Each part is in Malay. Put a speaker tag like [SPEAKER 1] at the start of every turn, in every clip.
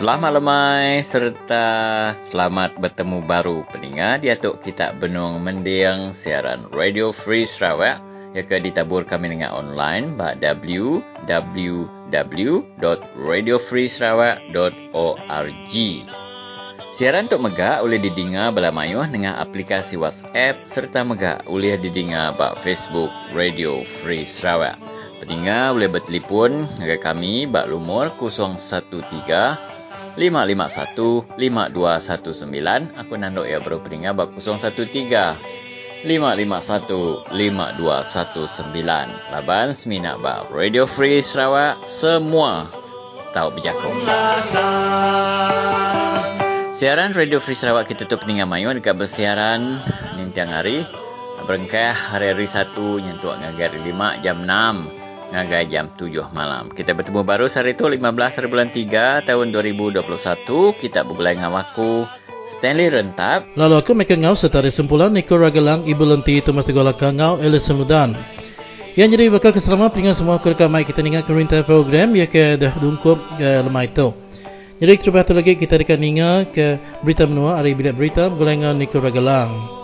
[SPEAKER 1] Selamat lemai serta selamat bertemu baru pendengar di atuk kita benung mendiang siaran Radio Free Sarawak yang ke ditabur kami dengan online ba www.radiofreesarawak.org. Siaran untuk Mega boleh didengar bala mayuh dengan aplikasi WhatsApp serta Mega boleh didengar ba Facebook Radio Free Sarawak. Pendengar boleh bertelefon dengan kami bak lumur 013 551-5219. Aku nanduk ya baru peningat bak 013 551-5219. Laban seminak bak Radio Free Sarawak. Semua tahu berjakong. Siaran Radio Free Sarawak kita tu peningat mayu dekat bersiaran nintiang hari. Berengkah hari-hari satu nyentuh ngagar lima jam enam ngagai jam 7 malam. Kita bertemu baru hari itu 15 hari bulan 3 tahun 2021. Kita bergulai dengan aku Stanley Rentap.
[SPEAKER 2] Lalu aku mereka ngau serta simpulan Niko Ragalang Ibu Lenti Tumas Tegola Kangau Elis Semudan. Yang jadi bakal keselamatan dengan semua kurka mai kita ingat ke program ya ke dah dungkup ke lemah itu. Jadi terus lagi kita dekat ingat ke berita menua hari bilik berita bergulai dengan Niko Ragalang.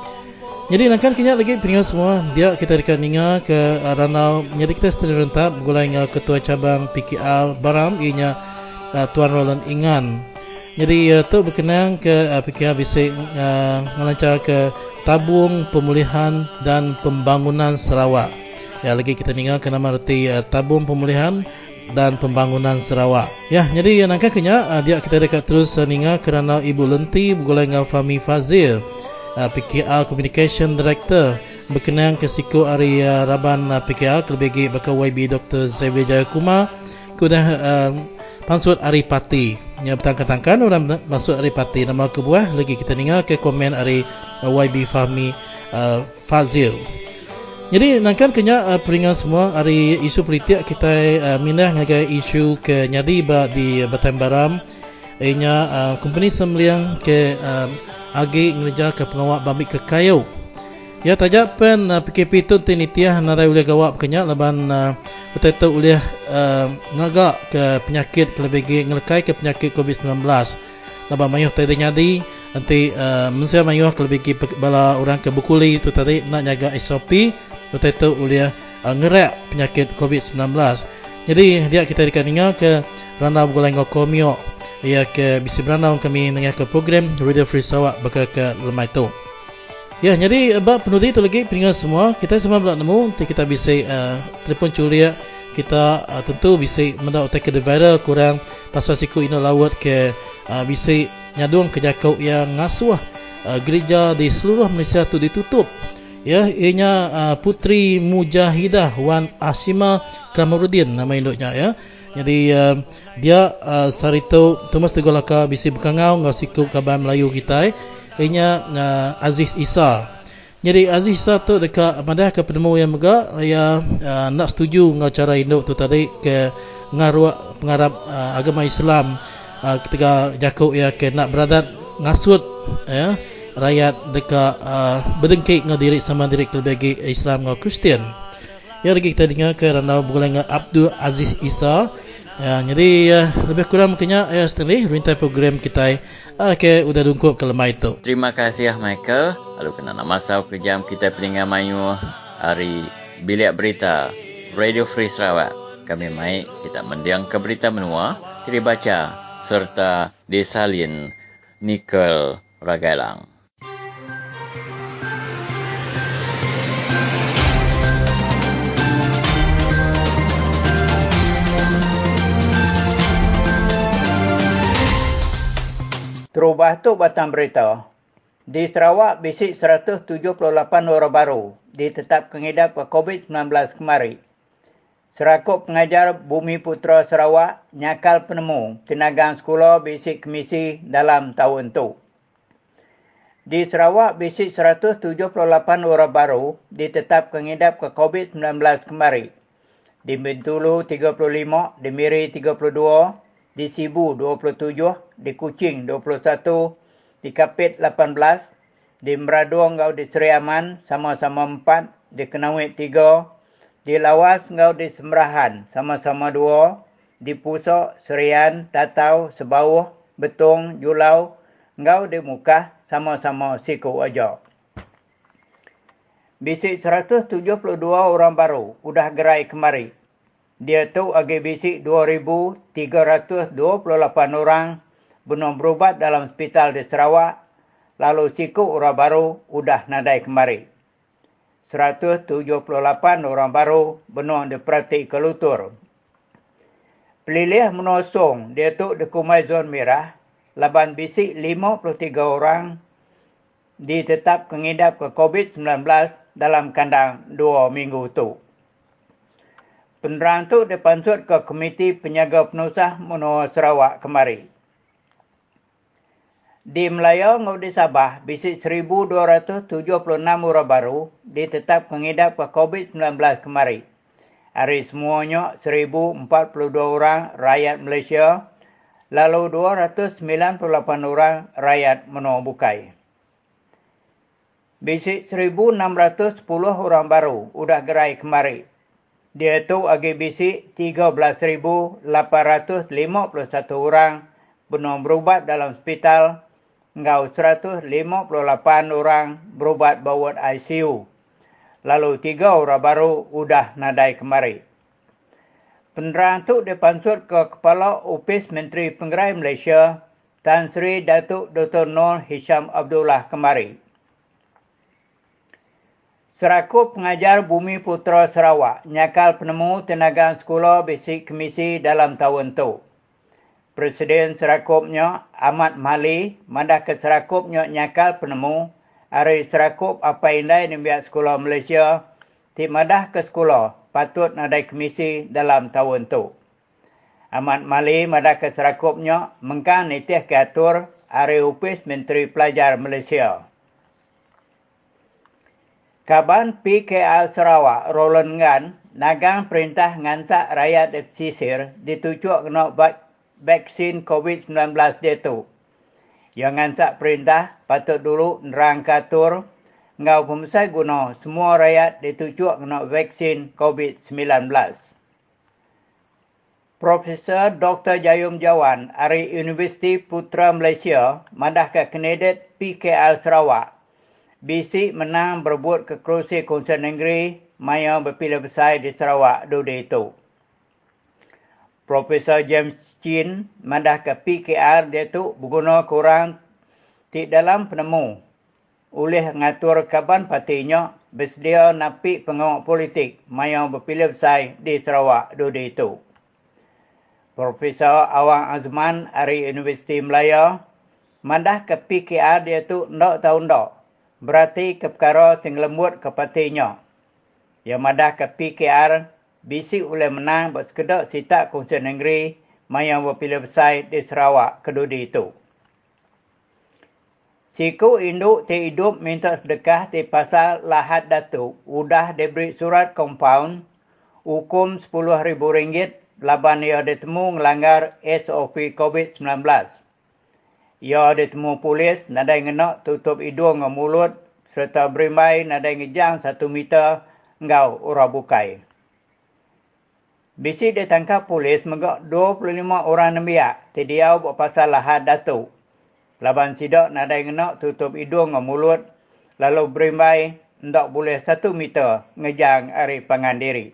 [SPEAKER 2] Jadi nak kena lagi peringkat semua dia kita dekat ninga ke ranau jadi kita setelah rentap gulai dengan ketua cabang PKL Baram ianya uh, Tuan Roland Ingan. Jadi uh, tu berkenaan ke uh, PKL bisa uh, melancar ke tabung pemulihan dan pembangunan Sarawak. Ya lagi kita ninga ke nama reti uh, tabung pemulihan dan pembangunan Sarawak. Ya, jadi yang nak kena uh, dia kita dekat terus uh, ninga kerana Ibu Lenti bergulai dengan Fami Fazil uh, PKR Communication Director berkenaan ke siku hari uh, Raban uh, PKR kelebih bakal YB Dr. Xavier Jayakumar kudah uh, pansut Ari Pati. Yang bertangkan-tangkan orang masuk Ari Pati. Nama kebuah lagi kita dengar ke komen Ari uh, YB Fahmi uh, Fazil. Jadi nakkan kena uh, peringat semua hari isu politik kita uh, minah ngagai isu ke nyadi ba di Batam Baram. Ianya uh, company semliang ke uh, agi ngerja ke pengawak bambi ke kayu. Ya tajak pen uh, PKP tu tinitiah narai boleh gawak kenya leban uh, betul tu uh, ngagak ke penyakit kelebih ngelekai ke penyakit COVID-19. Leban mayuh tadi nyadi nanti uh, mensia mayuh kelebih bala orang ke bukuli tu tadi nak jaga SOP betul tu boleh uh, ngerak penyakit COVID-19. Jadi dia kita dikenal ke randa bergolong komio ia ke bisi beranau kami dengan ke program Radio Free Sarawak bakal ke lemai tu. Ya, jadi bab penudi itu lagi peringat semua. Kita semua belak nemu, nanti kita bisa uh, telefon curia. Kita uh, tentu bisa mendak ke viral kurang pasal siku ino lawat ke uh, bisa nyadung ke jakau yang ngasuh uh, gereja di seluruh Malaysia tu ditutup. Ya, ianya uh, Putri Mujahidah Wan Ashima Kamarudin nama induknya ya. Jadi uh, dia uh, sarito Thomas Tegolaka bisi bekangau ngau siku kabar Melayu kita. Inya uh, Aziz Isa. Jadi Aziz Isa tu dekat madah ke penemu yang mega ya uh, nak setuju ngau cara induk tu tadi ke ngaruh pengarap uh, agama Islam uh, ketika jakuk ya ke nak beradat ngasut ya rakyat dekat uh, berdengki ngau diri sama diri kelebih Islam ngau Kristian. Ya lagi kita dengar ke ranau bulan Abdul Aziz Isa Ya, jadi ya, lebih kurang mungkinnya ya Stanley rintai program kita uh, ke udah dungkuk ke lemah itu.
[SPEAKER 1] Terima kasih ya Michael. Lalu kena nama sau ke jam kita pelingan mayu hari bilik berita Radio Free Sarawak. Kami mai kita mendiang ke berita menua, kiri baca serta desalin Nickel Ragailang.
[SPEAKER 3] 'Terubah tu batang berita. Di Sarawak, bisik 178 orang baru ditetap kengidap ke COVID-19 kemari. Serakup pengajar Bumi Putra Sarawak nyakal penemu tenaga sekolah bisik kemisi dalam tahun itu. Di Sarawak, bisik 178 orang baru ditetap kengidap ke COVID-19 kemari. Di Bintulu 35, di Miri 32, di Sibu 27, di Kuching 21, di Kapit 18, di Meradung ngau di Seri Aman sama-sama 4, di Kenawit 3, di Lawas ngau di Semerahan sama-sama 2, di Pusok, Serian, Tatau, Sebauh Betong, Julau, Ngau di Mukah sama-sama siku aja. Bisik 172 orang baru udah gerai kemari. Dia tu agi bisik 2,328 orang belum berubat dalam hospital di Sarawak. Lalu siku orang baru udah nadai kemari. 178 orang baru benar diperhati ke lutur. Pelilih menosong dia tu di kumai zon merah laban bisik 53 orang ditetap kengidap ke COVID-19 dalam kandang dua minggu itu. Penerang itu dipansut ke Komiti Penyaga Penusah Menua Sarawak kemari. Di Melayu ngau di Sabah, bisik 1,276 orang baru ditetap kengidap ke COVID-19 kemari. Hari semuanya 1,042 orang rakyat Malaysia lalu 298 orang rakyat menua bukai. Bisik 1,610 orang baru udah gerai kemari. Dia tu agi bisik 13,851 orang benar berubat dalam hospital ngau 158 orang berubat bawat ICU. Lalu tiga orang baru udah nadai kemari. Penerang itu dipansut ke Kepala Opis Menteri Penggerai Malaysia, Tan Sri Datuk Dr. Nur Hisham Abdullah kemari. Seraku pengajar Bumi Putra Sarawak nyakal penemu tenaga sekolah basic komisi dalam tahun itu. Presiden Serakupnya Ahmad Mali mandah ke Serakupnya nyakal penemu hari Serakup apa indai di sekolah Malaysia ti madah ke sekolah patut nadai komisi dalam tahun tu. Ahmad Mali madaka serakupnya mengkan nitih keatur Ari Upis Menteri Pelajar Malaysia. Kaban PKL Sarawak Roland Ngan nagang perintah ngansak rakyat di pesisir ditujuk kena vaksin COVID-19 dia tu. Yang ngansak perintah patut dulu nerang katur ngau pemusai guna semua rakyat ditujuk kena vaksin COVID-19. Profesor Dr. Jayum Jawan dari Universiti Putra Malaysia mandah ke kandidat PKL Sarawak. BC menang berebut ke kerusi Konsern Negeri maya berpilih besar di Sarawak dudi itu. Profesor James Chin mandah ke PKR dia tu berguna kurang di dalam penemu oleh ngatur kaban partinya bersedia napi pengawal politik maya berpilih besar di Sarawak dudi itu. Profesor Awang Azman dari Universiti Melaya mandah ke PKR dia tu ndak tahu ndak. Berarti ke perkara tinggalembut ke partinya. Yang mandah ke PKR bisi oleh menang buat sekedar sitak kongsi negeri maya berpilih besar di Sarawak kedudi itu. Siku induk ti hidup minta sedekah ti pasal lahat datuk. Udah diberi surat compound hukum RM10,000 laban ia ditemu melanggar SOP COVID-19. Ia ditemu polis nadai ngenak tutup hidung dan mulut serta berimai nadai ngejang satu meter ngau ura bukai. Bisi ditangkap polis megak 25 orang nembiak. Tidiau buat pasal lahat datuk. Laban sidak nadai ngenak tutup hidung dan mulut. Lalu berimbai ndak boleh satu meter ngejang hari pangan diri.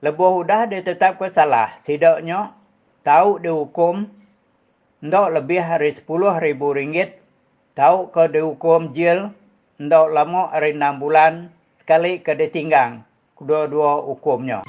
[SPEAKER 3] Lebuh udah ditetap ke salah. Sidaknya tahu dihukum ndak lebih hari sepuluh ribu ringgit. Tahu ke dihukum jil ndak lama hari enam bulan sekali ke ditinggang. Kedua-dua hukumnya.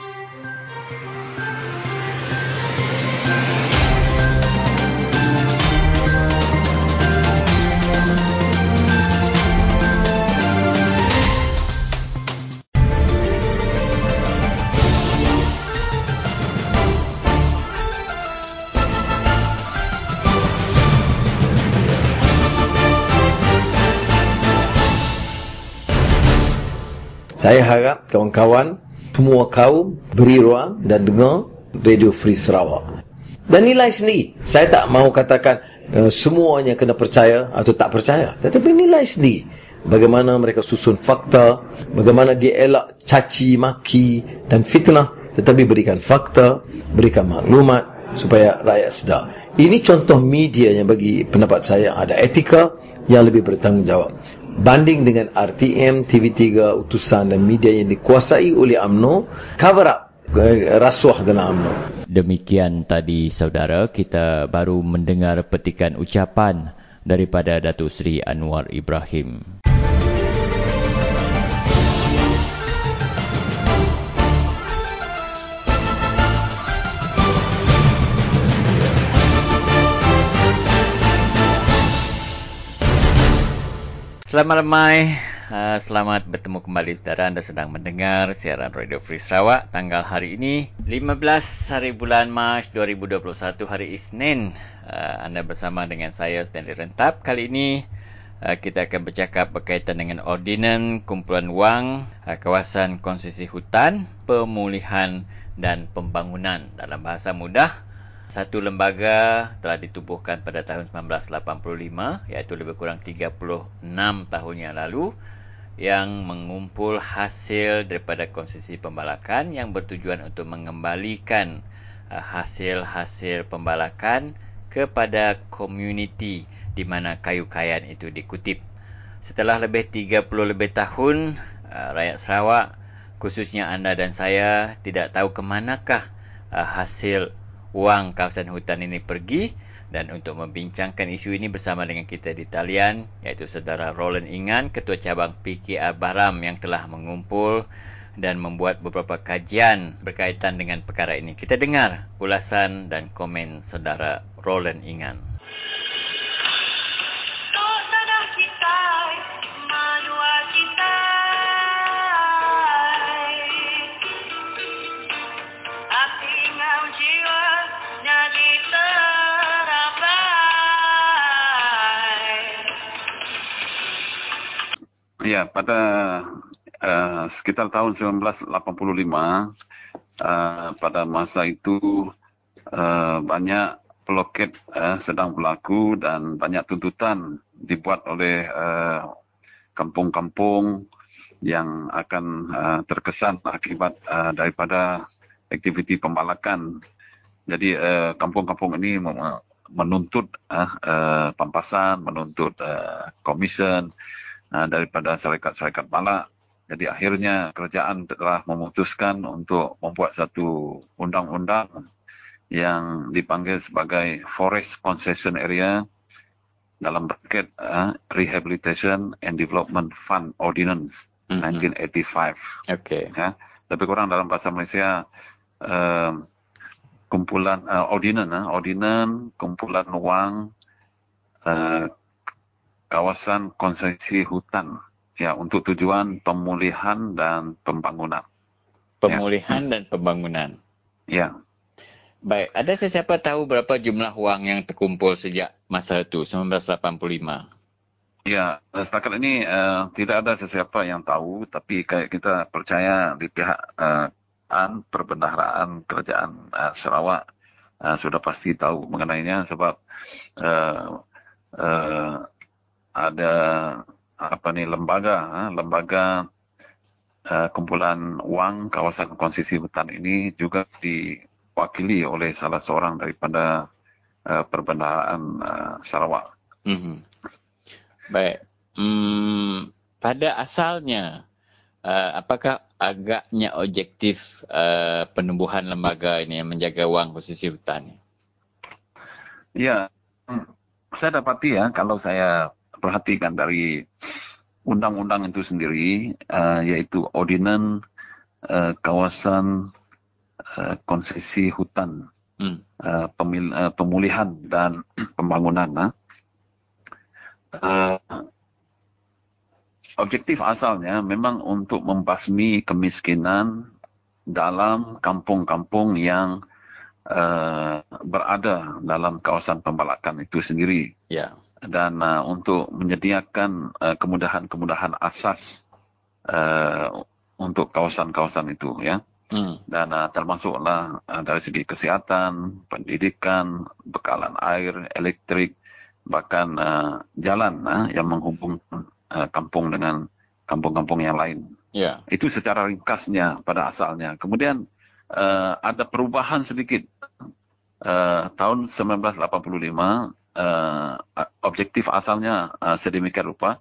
[SPEAKER 4] Saya harap kawan-kawan semua kaum beri ruang dan dengar Radio Free Sarawak. Dan nilai sendiri. Saya tak mahu katakan uh, semuanya kena percaya atau tak percaya. Tetapi nilai sendiri. Bagaimana mereka susun fakta. Bagaimana dia elak caci, maki dan fitnah. Tetapi berikan fakta, berikan maklumat supaya rakyat sedar. Ini contoh media yang bagi pendapat saya ada etika yang lebih bertanggungjawab. Banding dengan RTM, TV3, utusan dan media yang dikuasai oleh AMNO, cover up eh, rasuah dalam AMNO.
[SPEAKER 1] Demikian tadi saudara, kita baru mendengar petikan ucapan daripada Datuk Seri Anwar Ibrahim. Selamat lemai. Uh, selamat bertemu kembali saudara. Anda sedang mendengar siaran Radio Free Sarawak tanggal hari ini 15 hari bulan Mac 2021 hari Isnin. Uh, anda bersama dengan saya Stanley Rentap. Kali ini uh, kita akan bercakap berkaitan dengan ordinan kumpulan wang uh, kawasan konsesi hutan pemulihan dan pembangunan. Dalam bahasa mudah satu lembaga telah ditubuhkan pada tahun 1985 iaitu lebih kurang 36 tahun yang lalu yang mengumpul hasil daripada konsesi pembalakan yang bertujuan untuk mengembalikan uh, hasil-hasil pembalakan kepada komuniti di mana kayu-kayan itu dikutip. Setelah lebih 30 lebih tahun uh, rakyat Sarawak khususnya anda dan saya tidak tahu ke manakah uh, hasil wang kawasan hutan ini pergi dan untuk membincangkan isu ini bersama dengan kita di talian iaitu saudara Roland Ingan ketua cabang PKR Baram yang telah mengumpul dan membuat beberapa kajian berkaitan dengan perkara ini. Kita dengar ulasan dan komen saudara Roland Ingan.
[SPEAKER 5] Ya, pada uh, sekitar tahun 1985, uh, pada masa itu uh, banyak peloket uh, sedang berlaku dan banyak tuntutan dibuat oleh kampung-kampung uh, yang akan uh, terkesan akibat uh, daripada aktiviti pembalakan. Jadi kampung-kampung uh, ini menuntut uh, uh, pampasan, menuntut uh, komisen, daripada syarikat-syarikat balak. Jadi akhirnya kerajaan telah memutuskan untuk membuat satu undang-undang yang dipanggil sebagai Forest Concession Area dalam bracket uh, Rehabilitation and Development Fund Ordinance mm-hmm. 1985.
[SPEAKER 1] Okay.
[SPEAKER 5] Ya, lebih kurang dalam bahasa Malaysia uh, kumpulan uh, ordinance, uh, ordinance kumpulan wang uh, kawasan konsesi hutan ya untuk tujuan pemulihan dan pembangunan.
[SPEAKER 1] Pemulihan ya. dan pembangunan.
[SPEAKER 5] Ya.
[SPEAKER 1] Baik, ada sesiapa tahu berapa jumlah wang yang terkumpul sejak masa itu 1985?
[SPEAKER 5] Ya, setakat ini uh, tidak ada sesiapa yang tahu tapi kita percaya di pihak uh, an perbendaharaan kerajaan uh, Sarawak uh, sudah pasti tahu mengenainya sebab uh, uh, ada apa ni lembaga lembaga uh, kumpulan wang kawasan konsesi hutan ini juga diwakili oleh salah seorang daripada uh, perbendaharaan uh, Sarawak. Mm-hmm.
[SPEAKER 1] Baik. Hmm, pada asalnya uh, apakah agaknya objektif uh, penubuhan lembaga ini yang menjaga wang konsesi hutan?
[SPEAKER 5] Ya, hmm, saya dapati ya kalau saya perhatikan dari undang-undang itu sendiri, uh, yaitu ordinan uh, kawasan uh, konsesi hutan, hmm. uh, pemil, uh, pemulihan dan pembangunan. Uh, objektif asalnya memang untuk membasmi kemiskinan dalam kampung-kampung yang uh, berada dalam kawasan pembalakan itu sendiri.
[SPEAKER 1] Yeah
[SPEAKER 5] dan uh, untuk menyediakan uh, kemudahan-kemudahan asas uh, untuk kawasan-kawasan itu ya hmm. dan uh, termasuklah uh, dari segi kesihatan, pendidikan, bekalan air, elektrik, bahkan uh, jalan uh, yang menghubungkan uh, kampung dengan kampung-kampung yang lain.
[SPEAKER 1] Yeah.
[SPEAKER 5] Itu secara ringkasnya pada asalnya. Kemudian uh, ada perubahan sedikit uh, tahun 1985 uh, objektif asalnya uh, sedemikian rupa.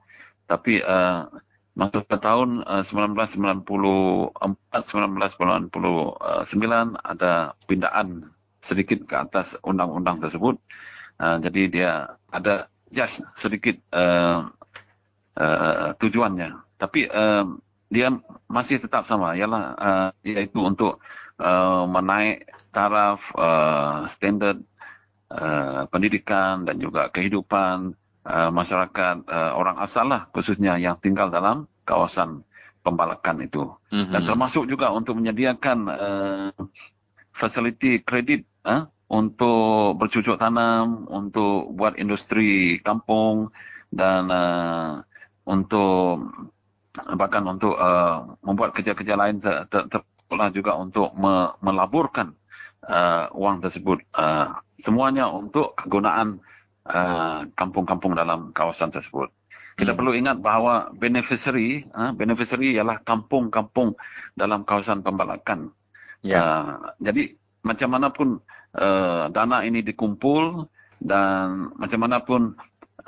[SPEAKER 5] Tapi uh, masuk ke tahun uh, 1994 1999 ada pindaan sedikit ke atas undang-undang tersebut. Uh, jadi dia ada just sedikit uh, uh, tujuannya. Tapi uh, dia masih tetap sama. Ialah uh, iaitu untuk uh, menaik taraf uh, standard uh, pendidikan dan juga kehidupan uh, masyarakat uh, orang asal lah khususnya yang tinggal dalam kawasan pembalakan itu. Mm-hmm. Dan termasuk juga untuk menyediakan uh, fasiliti kredit uh, untuk bercucuk tanam, untuk buat industri kampung dan uh, untuk bahkan untuk uh, membuat kerja-kerja lain ter, ter, ter, juga untuk me, melaburkan uh, wang tersebut. Uh, semuanya untuk kegunaan uh, kampung-kampung dalam kawasan tersebut. Kita hmm. perlu ingat bahawa beneficiary, uh, beneficiary ialah kampung-kampung dalam kawasan pembalakan. Ya. Uh, jadi macam mana pun uh, dana ini dikumpul dan macam mana pun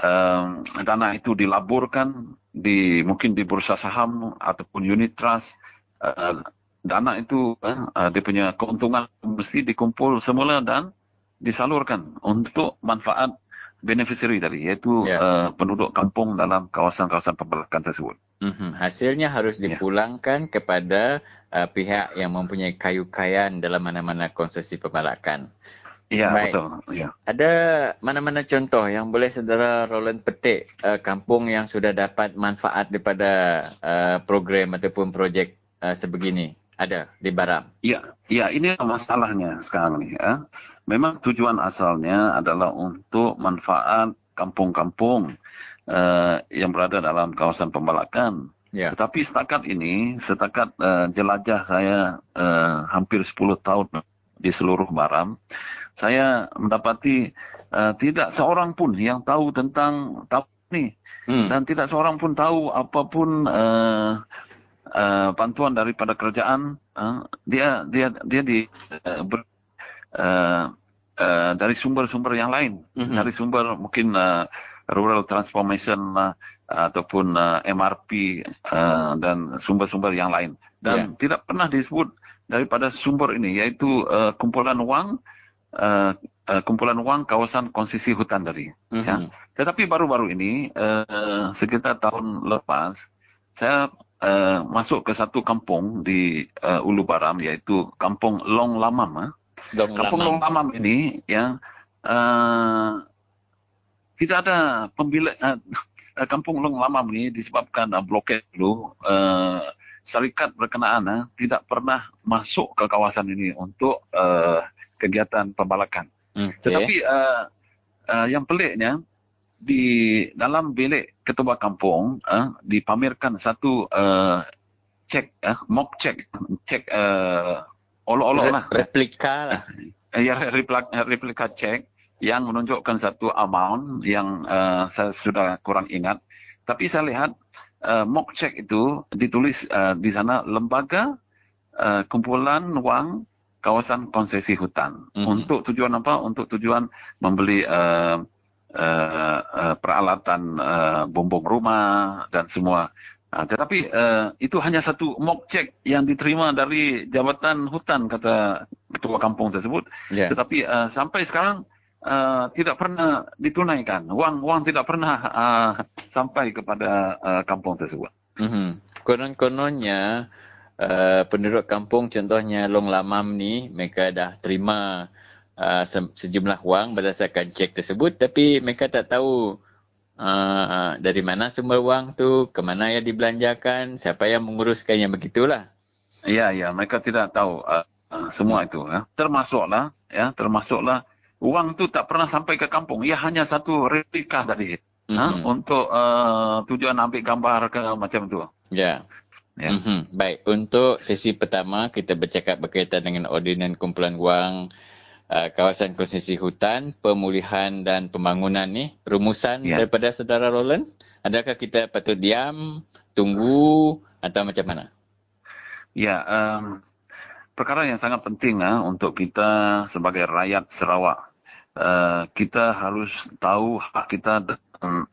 [SPEAKER 5] uh, dana itu dilaburkan di mungkin di bursa saham ataupun unit trust, uh, dana itu uh, dia punya keuntungan mesti dikumpul semula dan disalurkan untuk manfaat beneficiary tadi iaitu yeah. uh, penduduk kampung dalam kawasan-kawasan pembalakan tersebut.
[SPEAKER 1] Mm-hmm. Hasilnya harus ya. dipulangkan yeah. kepada uh, pihak yang mempunyai kayu kayan dalam mana-mana konsesi pembalakan.
[SPEAKER 5] Ya, Baik. betul. Ya.
[SPEAKER 1] Ada mana-mana contoh yang boleh saudara Roland petik uh, kampung yang sudah dapat manfaat daripada uh, program ataupun projek uh, sebegini? Ada di Baram?
[SPEAKER 5] Ya, ya ini masalahnya sekarang ni. Ya memang tujuan asalnya adalah untuk manfaat kampung-kampung uh, yang berada dalam kawasan pembalakan. Ya. Tetapi setakat ini, setakat uh, jelajah saya uh, hampir 10 tahun di seluruh Baram, saya mendapati uh, tidak seorang pun yang tahu tentang tahu ini. Hmm. Dan tidak seorang pun tahu apapun uh, uh, bantuan daripada kerajaan. Uh, dia dia dia di uh, ber, uh, uh, dari sumber-sumber yang lain, mm-hmm. dari sumber mungkin uh, rural transformation uh, ataupun uh, MRP uh, dan sumber-sumber yang lain. Dan yeah. tidak pernah disebut daripada sumber ini, yaitu uh, kumpulan wang, uh, uh, kumpulan wang kawasan konsesi hutan tadi. Mm-hmm. Ya. Tetapi baru-baru ini, uh, sekitar tahun lepas, saya uh, masuk ke satu kampung di uh, Ulu Baram, yaitu Kampung Long Lamam. Uh. Long Kampung Long Lamam ini yang uh, tidak ada pembilik uh, Kampung Long Lamam ini disebabkan uh, blokade dulu uh, syarikat berkenaan uh, tidak pernah masuk ke kawasan ini untuk uh, kegiatan pembalakan. Okay. Tetapi uh, uh, yang peliknya di dalam bilik ketua kampung uh, dipamerkan satu uh, cek uh, mock check cek uh, olok-olok lah.
[SPEAKER 1] Replika lah.
[SPEAKER 5] Ya, replika, replika cek yang menunjukkan satu amount yang uh, saya sudah kurang ingat. Tapi saya lihat uh, mock check itu ditulis uh, di sana lembaga uh, kumpulan wang kawasan konsesi hutan. Mm-hmm. Untuk tujuan apa? Untuk tujuan membeli uh, uh, uh, peralatan uh, bumbung rumah dan semua Ha, tetapi uh, itu hanya satu mock check yang diterima dari Jabatan Hutan kata ketua kampung tersebut. Yeah. Tetapi uh, sampai sekarang uh, tidak pernah ditunaikan. Wang wang tidak pernah uh, sampai kepada uh, kampung tersebut.
[SPEAKER 1] Mm-hmm. Konon-kononnya uh, penduduk kampung contohnya Long Lamam ni mereka dah terima uh, sejumlah wang berdasarkan cek tersebut tapi mereka tak tahu uh, dari mana sumber wang tu, ke mana yang dibelanjakan, siapa yang menguruskannya begitulah.
[SPEAKER 5] Ya, ya, mereka tidak tahu uh, uh, semua itu. Ya. Termasuklah, ya, termasuklah wang tu tak pernah sampai ke kampung. Ya, hanya satu replika tadi. Mm -hmm. uh, untuk uh, tujuan ambil gambar ke macam tu.
[SPEAKER 1] Ya. Ya. Mm -hmm. Baik, untuk sesi pertama kita bercakap berkaitan dengan ordinan kumpulan wang uh, kawasan konsesi hutan, pemulihan dan pembangunan ni, rumusan ya. daripada saudara Roland, adakah kita patut diam, tunggu atau macam mana?
[SPEAKER 5] Ya, um, perkara yang sangat penting uh, untuk kita sebagai rakyat Sarawak. Uh, kita harus tahu hak kita dan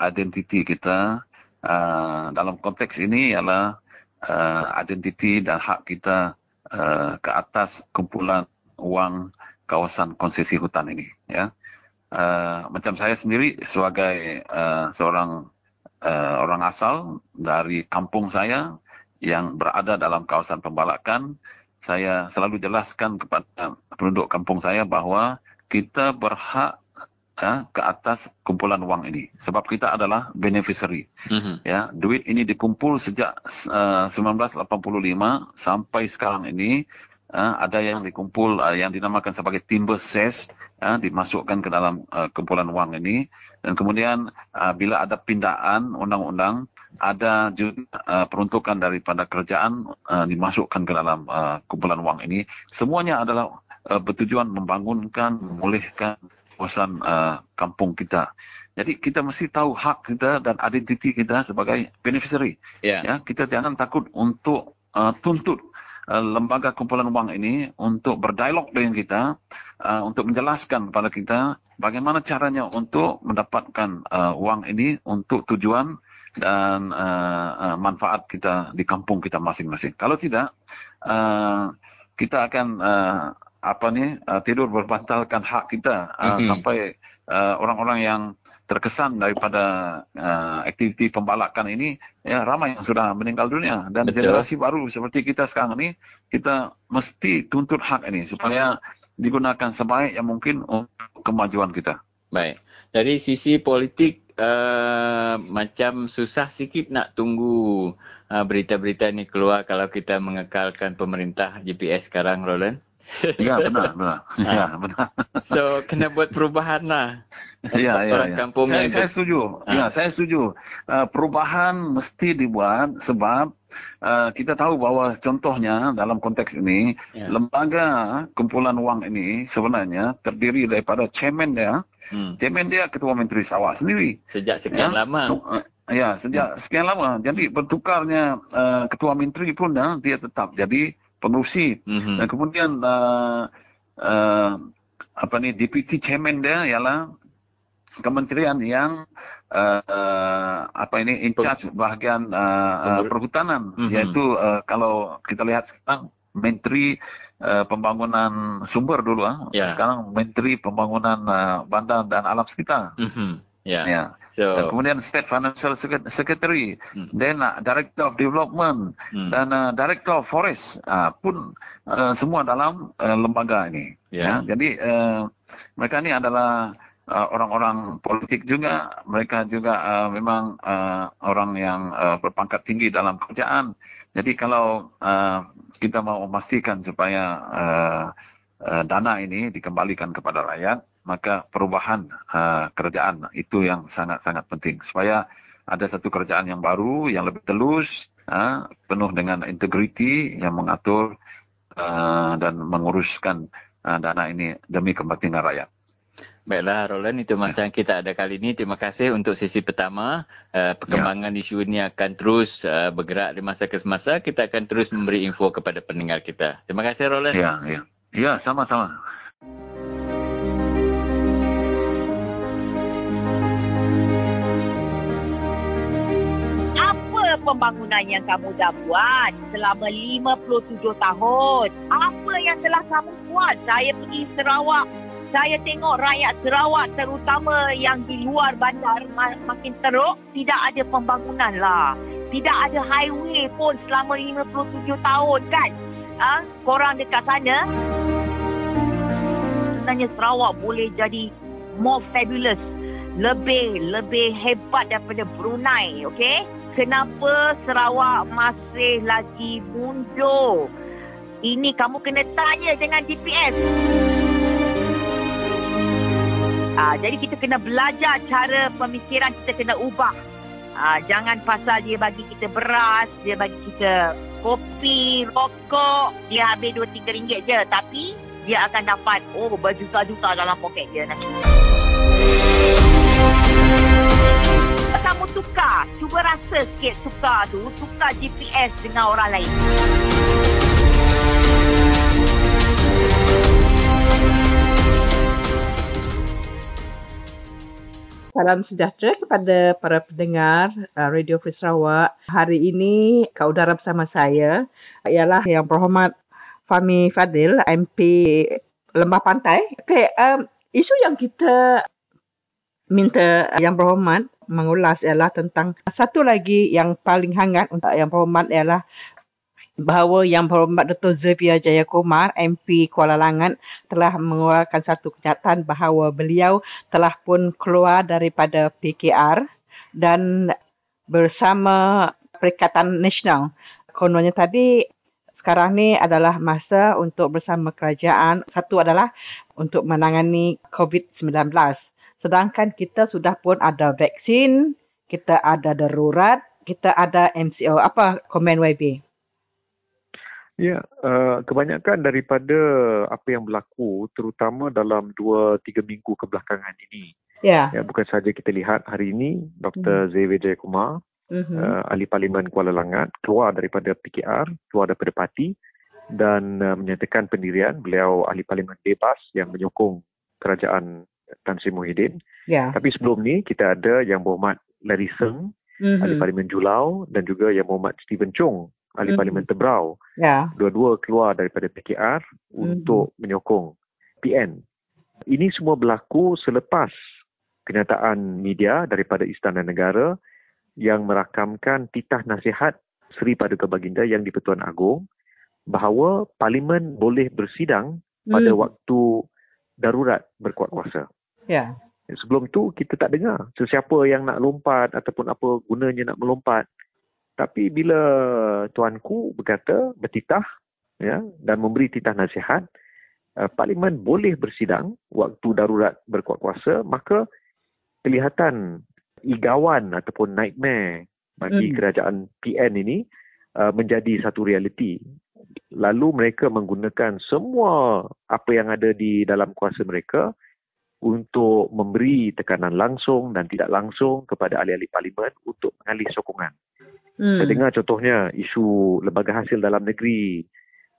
[SPEAKER 5] identiti kita. Uh, dalam konteks ini ialah uh, identiti dan hak kita uh, ke atas kumpulan wang kawasan konsesi hutan ini. Ya, uh, macam saya sendiri sebagai uh, seorang uh, orang asal dari kampung saya yang berada dalam kawasan pembalakan, saya selalu jelaskan kepada penduduk kampung saya bahawa kita berhak ya, ke atas kumpulan wang ini sebab kita adalah beneficiary mm-hmm. ya duit ini dikumpul sejak uh, 1985 sampai sekarang ini uh, ada yang dikumpul uh, yang dinamakan sebagai timber cess uh, dimasukkan ke dalam uh, kumpulan wang ini dan kemudian uh, bila ada pindaan undang-undang ada juga uh, peruntukan daripada kerajaan uh, dimasukkan ke dalam uh, kumpulan wang ini. Semuanya adalah uh, bertujuan membangunkan, memulihkan kawasan uh, kampung kita. Jadi kita mesti tahu hak kita dan identiti kita sebagai beneficiary. Yeah. Ya, kita jangan takut untuk uh, tuntut uh, lembaga kumpulan wang ini untuk berdialog dengan kita, uh, untuk menjelaskan kepada kita bagaimana caranya untuk mendapatkan uh, wang ini untuk tujuan dan uh, uh, manfaat kita di kampung kita masing-masing. Kalau tidak, uh, kita akan uh, apa ni uh, tidur berbantalkan hak kita uh, mm-hmm. sampai uh, orang-orang yang terkesan daripada uh, aktiviti pembalakan ini ya ramai yang sudah meninggal dunia dan Betul. generasi baru seperti kita sekarang ini kita mesti tuntut hak ini supaya digunakan sebaik yang mungkin untuk kemajuan kita.
[SPEAKER 1] Baik. Dari sisi politik uh, macam susah sikit nak tunggu uh, berita-berita ni keluar kalau kita mengekalkan pemerintah GPS sekarang, Roland.
[SPEAKER 5] Ya, benar, benar. Ya, benar.
[SPEAKER 1] So, kena buat perubahan lah.
[SPEAKER 5] Ya, ya, ya. Kampung saya, saya setuju. Ha. Ya, saya setuju. Uh, perubahan mesti dibuat sebab uh, kita tahu bahawa contohnya dalam konteks ini, ya. lembaga kumpulan wang ini sebenarnya terdiri daripada chairman dia, Hmm. Chairman dia Ketua Menteri Sarawak sendiri.
[SPEAKER 1] Sejak sekian ya? lama.
[SPEAKER 5] Ya, sejak hmm. sekian lama. Jadi bertukarnya uh, Ketua Menteri pun uh, dia tetap jadi pengurusi. Hmm. Dan kemudian uh, uh, apa ni Deputy Chairman dia ialah kementerian yang uh, apa ini in charge bahagian uh, uh, perhutanan mm-hmm. iaitu uh, kalau kita lihat sekarang menteri uh, pembangunan sumber dulu ah. Yeah. Sekarang menteri pembangunan uh, bandar dan alam sekitar. Mm-hmm. Yeah. Yeah. So, kemudian State Financial Secretary, mm. then uh, Director of Development mm. dan uh, Director of Forest uh, pun uh, semua dalam uh, lembaga ini. Yeah. Ya. Jadi uh, mereka ini adalah uh, orang-orang politik juga. Mereka juga uh, memang uh, orang yang uh, berpangkat tinggi dalam kerajaan. Jadi kalau uh, kita mau memastikan supaya uh, uh, dana ini dikembalikan kepada rakyat, maka perubahan uh, kerajaan itu yang sangat-sangat penting. Supaya ada satu kerajaan yang baru, yang lebih telus, uh, penuh dengan integriti yang mengatur uh, dan menguruskan uh, dana ini demi kepentingan rakyat.
[SPEAKER 1] Baiklah Roland, itu masa yang kita ada kali ini. Terima kasih untuk sesi pertama. Uh, perkembangan ya. isu ini akan terus uh, bergerak di masa ke semasa. Kita akan terus memberi info kepada pendengar kita. Terima kasih Roland.
[SPEAKER 5] Ya, ya. Ya, sama-sama.
[SPEAKER 6] Apa pembangunan yang kamu dah buat selama 57 tahun? Apa yang telah kamu buat? Saya pergi Sarawak saya tengok rakyat Sarawak terutama yang di luar bandar makin teruk tidak ada pembangunan lah. Tidak ada highway pun selama 57 tahun kan? Ha? korang dekat sana. Sebenarnya Sarawak boleh jadi more fabulous lebih lebih hebat daripada Brunei okay? kenapa Sarawak masih lagi mundur? Ini kamu kena tanya dengan DPS Uh, jadi kita kena belajar cara pemikiran kita kena ubah. Uh, jangan pasal dia bagi kita beras, dia bagi kita kopi, rokok, dia habis 2-3 ringgit je. Tapi dia akan dapat oh berjuta-juta dalam poket dia nanti. Kamu tukar, cuba rasa sikit tukar tu, tukar GPS dengan orang lain.
[SPEAKER 7] Salam sejahtera kepada para pendengar uh, Radio Free Sarawak. Hari ini ke udara bersama saya ialah yang berhormat Fahmi Fadil, MP Lembah Pantai. Okay, um, isu yang kita minta yang berhormat mengulas ialah tentang satu lagi yang paling hangat untuk yang berhormat ialah bahawa Yang Berhormat Dr. Xavier Jayakumar, MP Kuala Langat telah mengeluarkan satu kenyataan bahawa beliau telah pun keluar daripada PKR dan bersama Perikatan Nasional. Kononnya tadi sekarang ni adalah masa untuk bersama kerajaan. Satu adalah untuk menangani COVID-19. Sedangkan kita sudah pun ada vaksin, kita ada darurat, kita ada MCO. Apa komen YB?
[SPEAKER 8] Ya, uh, kebanyakan daripada apa yang berlaku terutama dalam 2-3 minggu kebelakangan ini.
[SPEAKER 7] Ya.
[SPEAKER 8] ya bukan saja kita lihat hari ini Dr. Mm. Xavier Jayakumar, mm-hmm. uh, ahli parlimen Kuala Langat keluar daripada PKR, keluar daripada parti dan uh, menyatakan pendirian beliau ahli parlimen bebas yang menyokong kerajaan Tan Sri Muhyiddin.
[SPEAKER 7] Ya.
[SPEAKER 8] Tapi sebelum ni kita ada yang berhormat Larry Seng, mm-hmm. ahli parlimen Julau dan juga yang berhormat Stephen Chong ahli mm-hmm. parlimen Tebrau.
[SPEAKER 7] Ya.
[SPEAKER 8] Dua-dua keluar daripada PKR mm-hmm. untuk menyokong PN. Ini semua berlaku selepas kenyataan media daripada Istana Negara yang merakamkan titah nasihat Seri Paduka Baginda yang di-Pertuan Agong bahawa parlimen boleh bersidang pada mm. waktu darurat berkuat kuasa.
[SPEAKER 7] Ya.
[SPEAKER 8] Sebelum tu kita tak dengar sesiapa yang nak lompat ataupun apa gunanya nak melompat tapi bila tuanku berkata, bertitah ya, dan memberi titah nasihat, uh, parlimen boleh bersidang waktu darurat berkuat kuasa, maka kelihatan igawan ataupun nightmare bagi hmm. kerajaan PN ini uh, menjadi satu realiti. Lalu mereka menggunakan semua apa yang ada di dalam kuasa mereka untuk memberi tekanan langsung dan tidak langsung kepada ahli-ahli parlimen untuk mengalih sokongan. Hmm. Saya dengar contohnya isu lembaga hasil dalam negeri,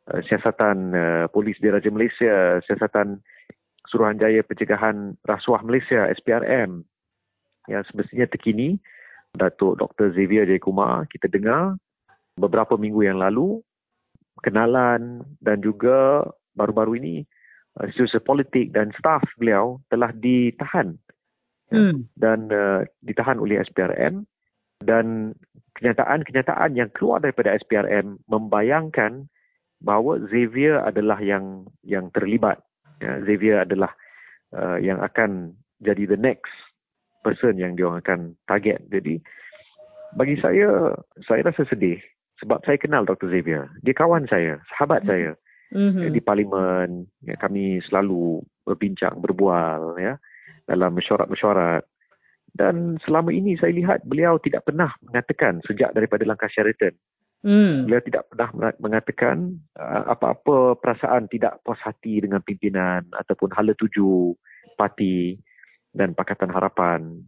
[SPEAKER 8] uh, siasatan uh, polis diraja Malaysia, siasatan Suruhanjaya Pencegahan Rasuah Malaysia, SPRM, yang semestinya terkini, Datuk Dr. Xavier Jayakumar, kita dengar beberapa minggu yang lalu, kenalan dan juga baru-baru ini, uh, isu politik dan staf beliau telah ditahan. Hmm. Dan uh, ditahan oleh SPRM dan kenyataan-kenyataan yang keluar daripada SPRM membayangkan bahawa Xavier adalah yang yang terlibat. Ya, Xavier adalah uh, yang akan jadi the next person yang dia akan target. Jadi bagi saya, saya rasa sedih sebab saya kenal Dr. Xavier. Dia kawan saya, sahabat mm-hmm. saya. Mm-hmm. Di parlimen, ya, kami selalu berbincang, berbual ya, dalam mesyuarat-mesyuarat. Dan selama ini saya lihat beliau tidak pernah mengatakan sejak daripada langkah Sheraton. Hmm. Beliau tidak pernah mengatakan uh, apa-apa perasaan tidak puas hati dengan pimpinan ataupun hala tuju parti dan Pakatan Harapan.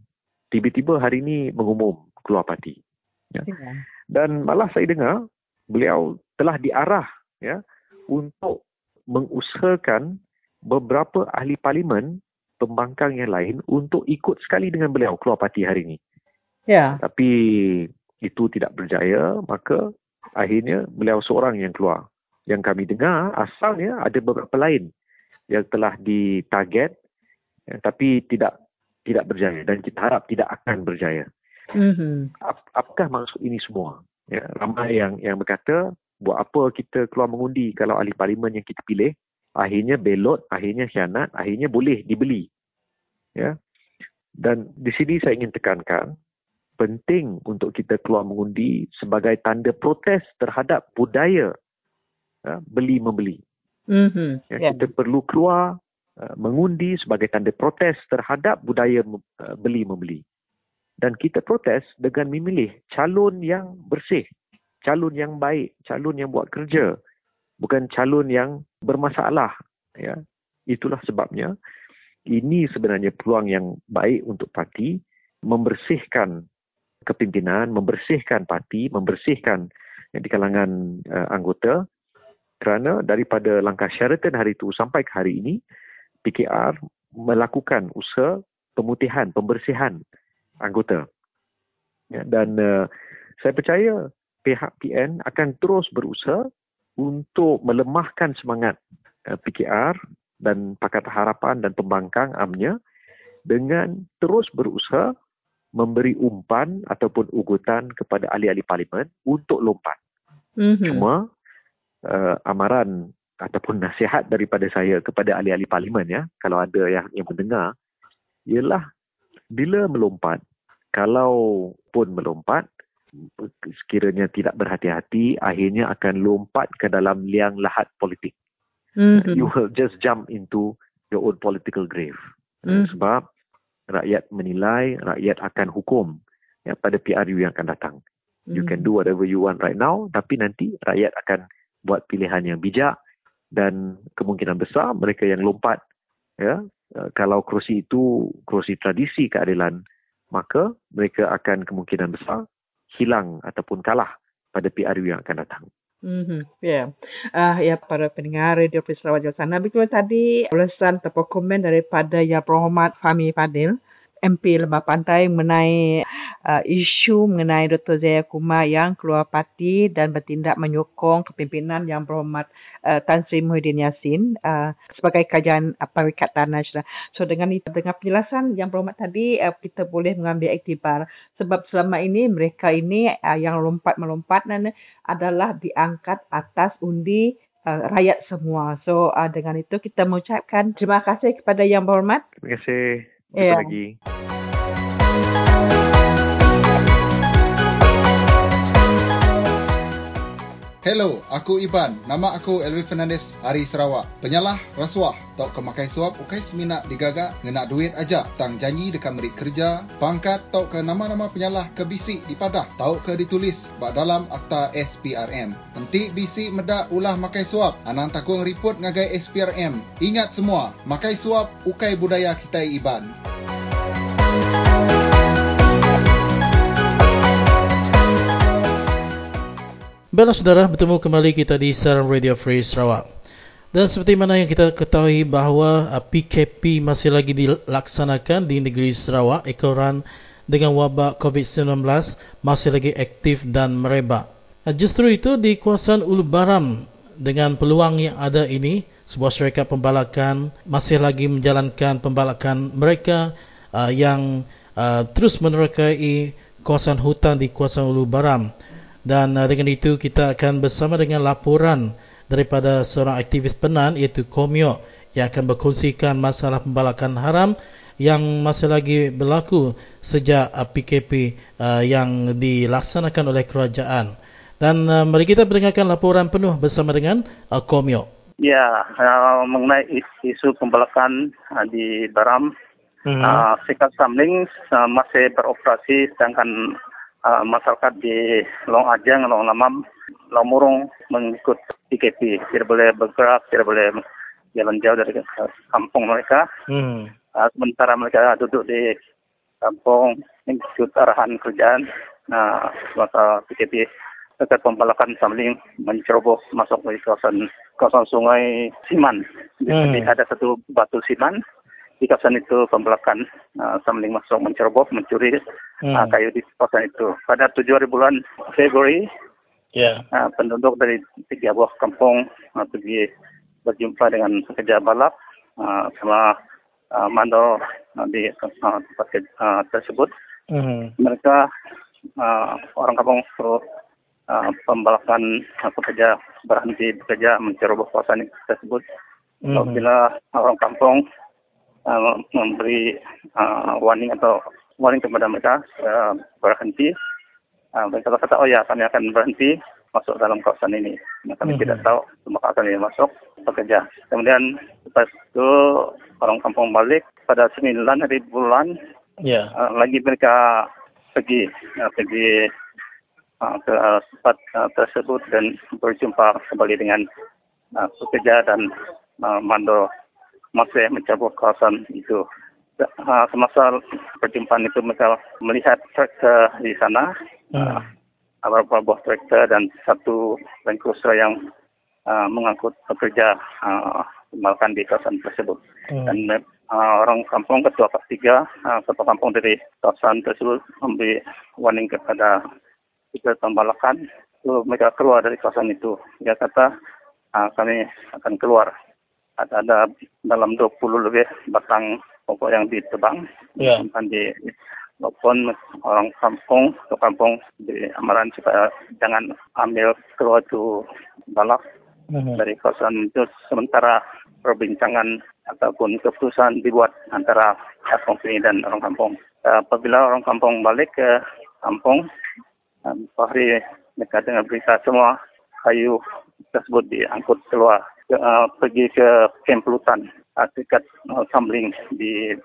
[SPEAKER 8] Tiba-tiba hari ini mengumum keluar parti. Ya. ya. Dan malah saya dengar beliau telah diarah ya untuk mengusahakan beberapa ahli parlimen pembangkang yang lain untuk ikut sekali dengan beliau keluar parti hari ini.
[SPEAKER 7] Ya.
[SPEAKER 8] Tapi itu tidak berjaya, maka akhirnya beliau seorang yang keluar. Yang kami dengar asalnya ada beberapa lain yang telah ditarget ya, tapi tidak tidak berjaya dan kita harap tidak akan berjaya. Mm-hmm. Ap- apakah maksud ini semua? Ya, ramai yang yang berkata buat apa kita keluar mengundi kalau ahli parlimen yang kita pilih akhirnya belot, akhirnya khianat, akhirnya boleh dibeli. Ya. Dan di sini saya ingin tekankan penting untuk kita keluar mengundi sebagai tanda protes terhadap budaya ya, beli membeli. Mm-hmm. Ya, yeah. Kita perlu keluar uh, mengundi sebagai tanda protes terhadap budaya uh, beli membeli. Dan kita protes dengan memilih calon yang bersih, calon yang baik, calon yang buat kerja, bukan calon yang bermasalah ya itulah sebabnya ini sebenarnya peluang yang baik untuk parti membersihkan kepimpinan membersihkan parti membersihkan di kalangan uh, anggota kerana daripada langkah Sheraton hari itu sampai ke hari ini PKR melakukan usaha pemutihan, pembersihan anggota. Ya, dan uh, saya percaya pihak PN akan terus berusaha untuk melemahkan semangat uh, PKR dan Pakatan Harapan dan pembangkang amnya dengan terus berusaha memberi umpan ataupun ugutan kepada ahli-ahli parlimen untuk lompat. Mm-hmm. Cuma uh, amaran ataupun nasihat daripada saya kepada ahli-ahli parlimen ya, kalau ada yang yang mendengar, ialah bila melompat, kalau pun melompat, sekiranya tidak berhati-hati, akhirnya akan lompat ke dalam liang lahat politik. Mm-hmm. You will just jump into your own political grave. Mm-hmm. Sebab rakyat menilai, rakyat akan hukum ya, pada PRU yang akan datang. Mm-hmm. You can do whatever you want right now, tapi nanti rakyat akan buat pilihan yang bijak dan kemungkinan besar mereka yang lompat ya eh, kalau kerusi itu kerusi tradisi keadilan maka mereka akan kemungkinan besar hilang ataupun kalah pada PRU yang akan datang.
[SPEAKER 7] Mm-hmm. Ya, yeah. uh, ya para pendengar Radio Free Sarawak Jawa Sana. Begitu tadi ulasan atau komen daripada Yang Berhormat Fahmi Fadil. MP Lembah Pantai mengenai uh, isu mengenai Dr. Zaya Kumar yang keluar parti dan bertindak menyokong kepimpinan yang berhormat uh, Tan Sri Muhyiddin Yassin uh, sebagai kajian uh, Perikatan Nasional. So dengan itu, dengan penjelasan yang berhormat tadi uh, kita boleh mengambil iktibar sebab selama ini mereka ini uh, yang lompat-melompat adalah diangkat atas undi uh, rakyat semua. So uh, dengan itu kita mengucapkan terima kasih kepada yang berhormat.
[SPEAKER 8] Terima kasih. Jumpa yeah. lagi.
[SPEAKER 9] Hello, aku Iban. Nama aku Elvi Fernandez, Hari Sarawak. Penyalah rasuah. Tok ke makai suap, ukai semina digagak, ngenak duit aja. Tang janji dekat merik kerja, pangkat tok ke nama-nama penyalah ke bisik di padah. Tok ke ditulis bak dalam akta SPRM. Nanti bisik medak ulah makai suap. Anang takung report ngagai SPRM. Ingat semua, makai suap ukai budaya kita Iban.
[SPEAKER 2] Baiklah saudara, bertemu kembali kita di Saran Radio Free Sarawak. Dan seperti mana yang kita ketahui bahawa PKP uh, masih lagi dilaksanakan di negeri Sarawak, ekoran dengan wabak COVID-19 masih lagi aktif dan merebak. Uh, justru itu di kawasan Ulu Baram dengan peluang yang ada ini, sebuah syarikat pembalakan masih lagi menjalankan pembalakan mereka uh, yang terus menerokai kawasan hutan di kawasan Ulu Baram dan uh, dengan itu kita akan bersama dengan laporan daripada seorang aktivis penan iaitu Komyo yang akan berkongsikan masalah pembalakan haram yang masih lagi berlaku sejak uh, PKP uh, yang dilaksanakan oleh kerajaan. Dan uh, mari kita mendengarkan laporan penuh bersama dengan uh, Komyo.
[SPEAKER 10] Ya, uh, mengenai isu pembalakan uh, di Baram, hmm. uh, Sikat Samling uh, masih beroperasi sedangkan uh, masyarakat di Long Ajang, Long Lamam, Long Murung mengikut PKP. Tidak boleh bergerak, tidak boleh jalan jauh dari kampung mereka. Hmm. Uh, sementara mereka duduk di kampung mengikut arahan kerjaan uh, masa PKP dekat pembalakan Samling menceroboh masuk ke kawasan kawasan sungai Siman. Hmm. Jadi ada satu batu Siman di kawasan itu pembelakan uh, Samling masuk menceroboh mencuri hmm. Uh, kayu di kawasan itu. Pada 7 hari bulan Februari, yeah. uh, penduduk dari tiga buah kampung uh, pergi berjumpa dengan pekerja balap uh, sama uh, mandor uh, di uh, tempat uh, tersebut. Hmm. Mereka uh, orang kampung suruh uh, pembalakan uh, pekerja berhenti bekerja menceroboh kawasan tersebut. Hmm. Bila orang kampung uh, memberi uh, warning atau warning kepada mereka uh, berhenti. Uh, mereka kata, oh ya kami akan berhenti masuk dalam kawasan ini. Nah, kami mm-hmm. tidak tahu cuma kami masuk bekerja. Kemudian lepas itu orang kampung balik pada 9 hari bulan yeah. uh, lagi mereka pergi uh, pergi uh, ke uh, tempat uh, tersebut dan berjumpa kembali dengan uh, pekerja dan uh, mandor masih mencabuh kawasan itu. Uh, semasa perjumpaan itu mereka melihat traktor di sana, hmm. uh, beberapa buah traktor dan satu Land Cruiser yang uh, mengangkut pekerja uh, di kawasan tersebut. Hmm. Dan uh, orang kampung ketua Pak Tiga, uh, ketua kampung dari kawasan tersebut memberi warning kepada kita pembalakan so, mereka keluar dari kawasan itu. Dia kata uh, kami akan keluar. Ada, ada dalam 20 lebih batang pokok yang ditebang disimpan di maupun orang kampung ke kampung di amaran supaya jangan ambil keluar itu balak
[SPEAKER 11] Mhm.
[SPEAKER 10] dari kawasan itu sementara perbincangan ataupun keputusan dibuat antara pihak company dan orang kampung. Uh, apabila orang kampung balik ke kampung, um, hari mereka dengar berita semua kayu tersebut diangkut keluar ke, uh, pergi ke kamp lutan dekat uh, Sambling di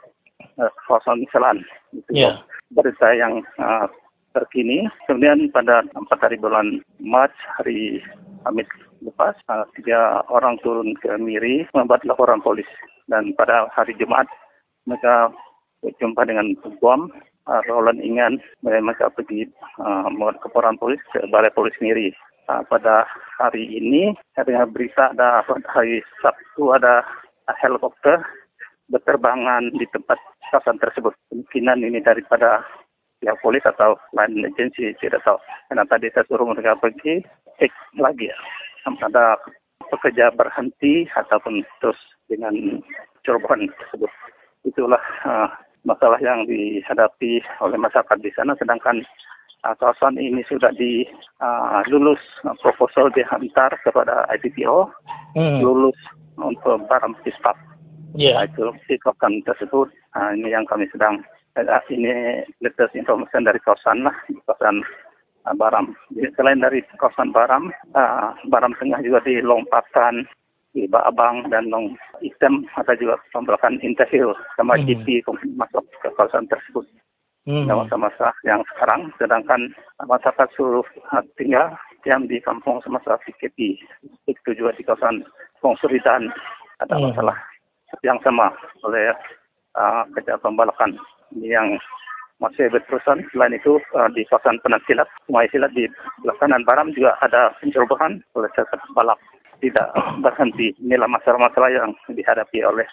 [SPEAKER 10] uh, kawasan Selan. Itu
[SPEAKER 11] Ya.
[SPEAKER 10] berita yang uh, terkini. Kemudian pada 4 hari bulan Mac, hari Kamis lepas, uh, tiga orang turun ke Miri membuat laporan polis. Dan pada hari Jumat, mereka berjumpa dengan Guam, uh, Roland Ingan, mereka pergi uh, membuat laporan polis ke Balai Polis Miri. Uh, pada hari ini, saya dengar berita ada hari Sabtu ada helikopter berterbangan di tempat kawasan tersebut. Kemungkinan ini daripada pihak polis atau lain agensi tidak tahu. Karena tadi saya suruh mereka pergi cek lagi ya. Ada pekerja berhenti ataupun terus dengan cerobohan tersebut. Itulah uh, masalah yang dihadapi oleh masyarakat di sana. Sedangkan uh, kawasan ini sudah di uh, lulus proposal dihantar kepada IPPO,
[SPEAKER 11] Hmm.
[SPEAKER 10] lulus untuk barang pispap.
[SPEAKER 11] Ya.
[SPEAKER 10] Itu di kawasan tersebut. Uh, ini yang kami sedang uh, ini latest information dari kawasan lah, kawasan uh, Baram. Selain dari kawasan Baram, uh, Baram Tengah juga di Lompatan, di Baabang dan Long Item ada juga pembelakan Interhill sama
[SPEAKER 11] Hmm.
[SPEAKER 10] GP masuk ke kawasan tersebut
[SPEAKER 11] Hmm.
[SPEAKER 10] Masa-masa yang sekarang. Sedangkan masyarakat seluruh uh, tinggal yang di kampung semasa PKP. Itu juga di kawasan Pongsuri dan ada
[SPEAKER 11] Hmm.
[SPEAKER 10] masalah yang sama oleh uh, kerja pembalakan yang masih berterusan. Selain itu uh, di kawasan penasilat, Sungai Silat di belakang Baram juga ada pencerobohan oleh masyarakat balap tidak berhenti. Inilah masalah-masalah yang dihadapi oleh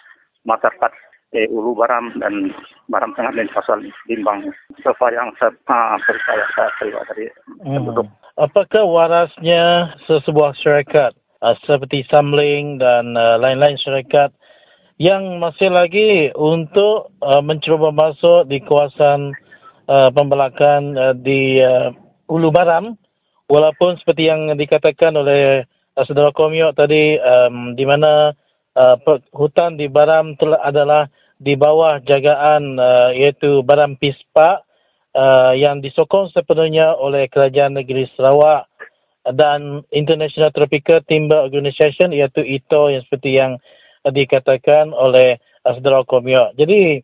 [SPEAKER 10] masyarakat eh, Ulu Baram dan Baram Tengah dan kawasan Limbang. Sofa yang saya uh, percaya saya terima dari penduduk.
[SPEAKER 11] Hmm. Apakah warasnya sesebuah syarikat uh, seperti Samling dan uh, lain-lain syarikat yang masih lagi untuk uh, mencuba masuk di kawasan uh, pembelakan uh, di uh, Ulu Baram walaupun seperti yang dikatakan oleh uh, saudara Komio tadi um, di mana uh, hutan di Baram telah adalah di bawah jagaan uh, iaitu Baram Pispa uh, yang disokong sepenuhnya oleh Kerajaan Negeri Sarawak dan International Tropical Timber Organisation iaitu ITO yang seperti yang uh, dikatakan oleh uh, saudara Komio. Jadi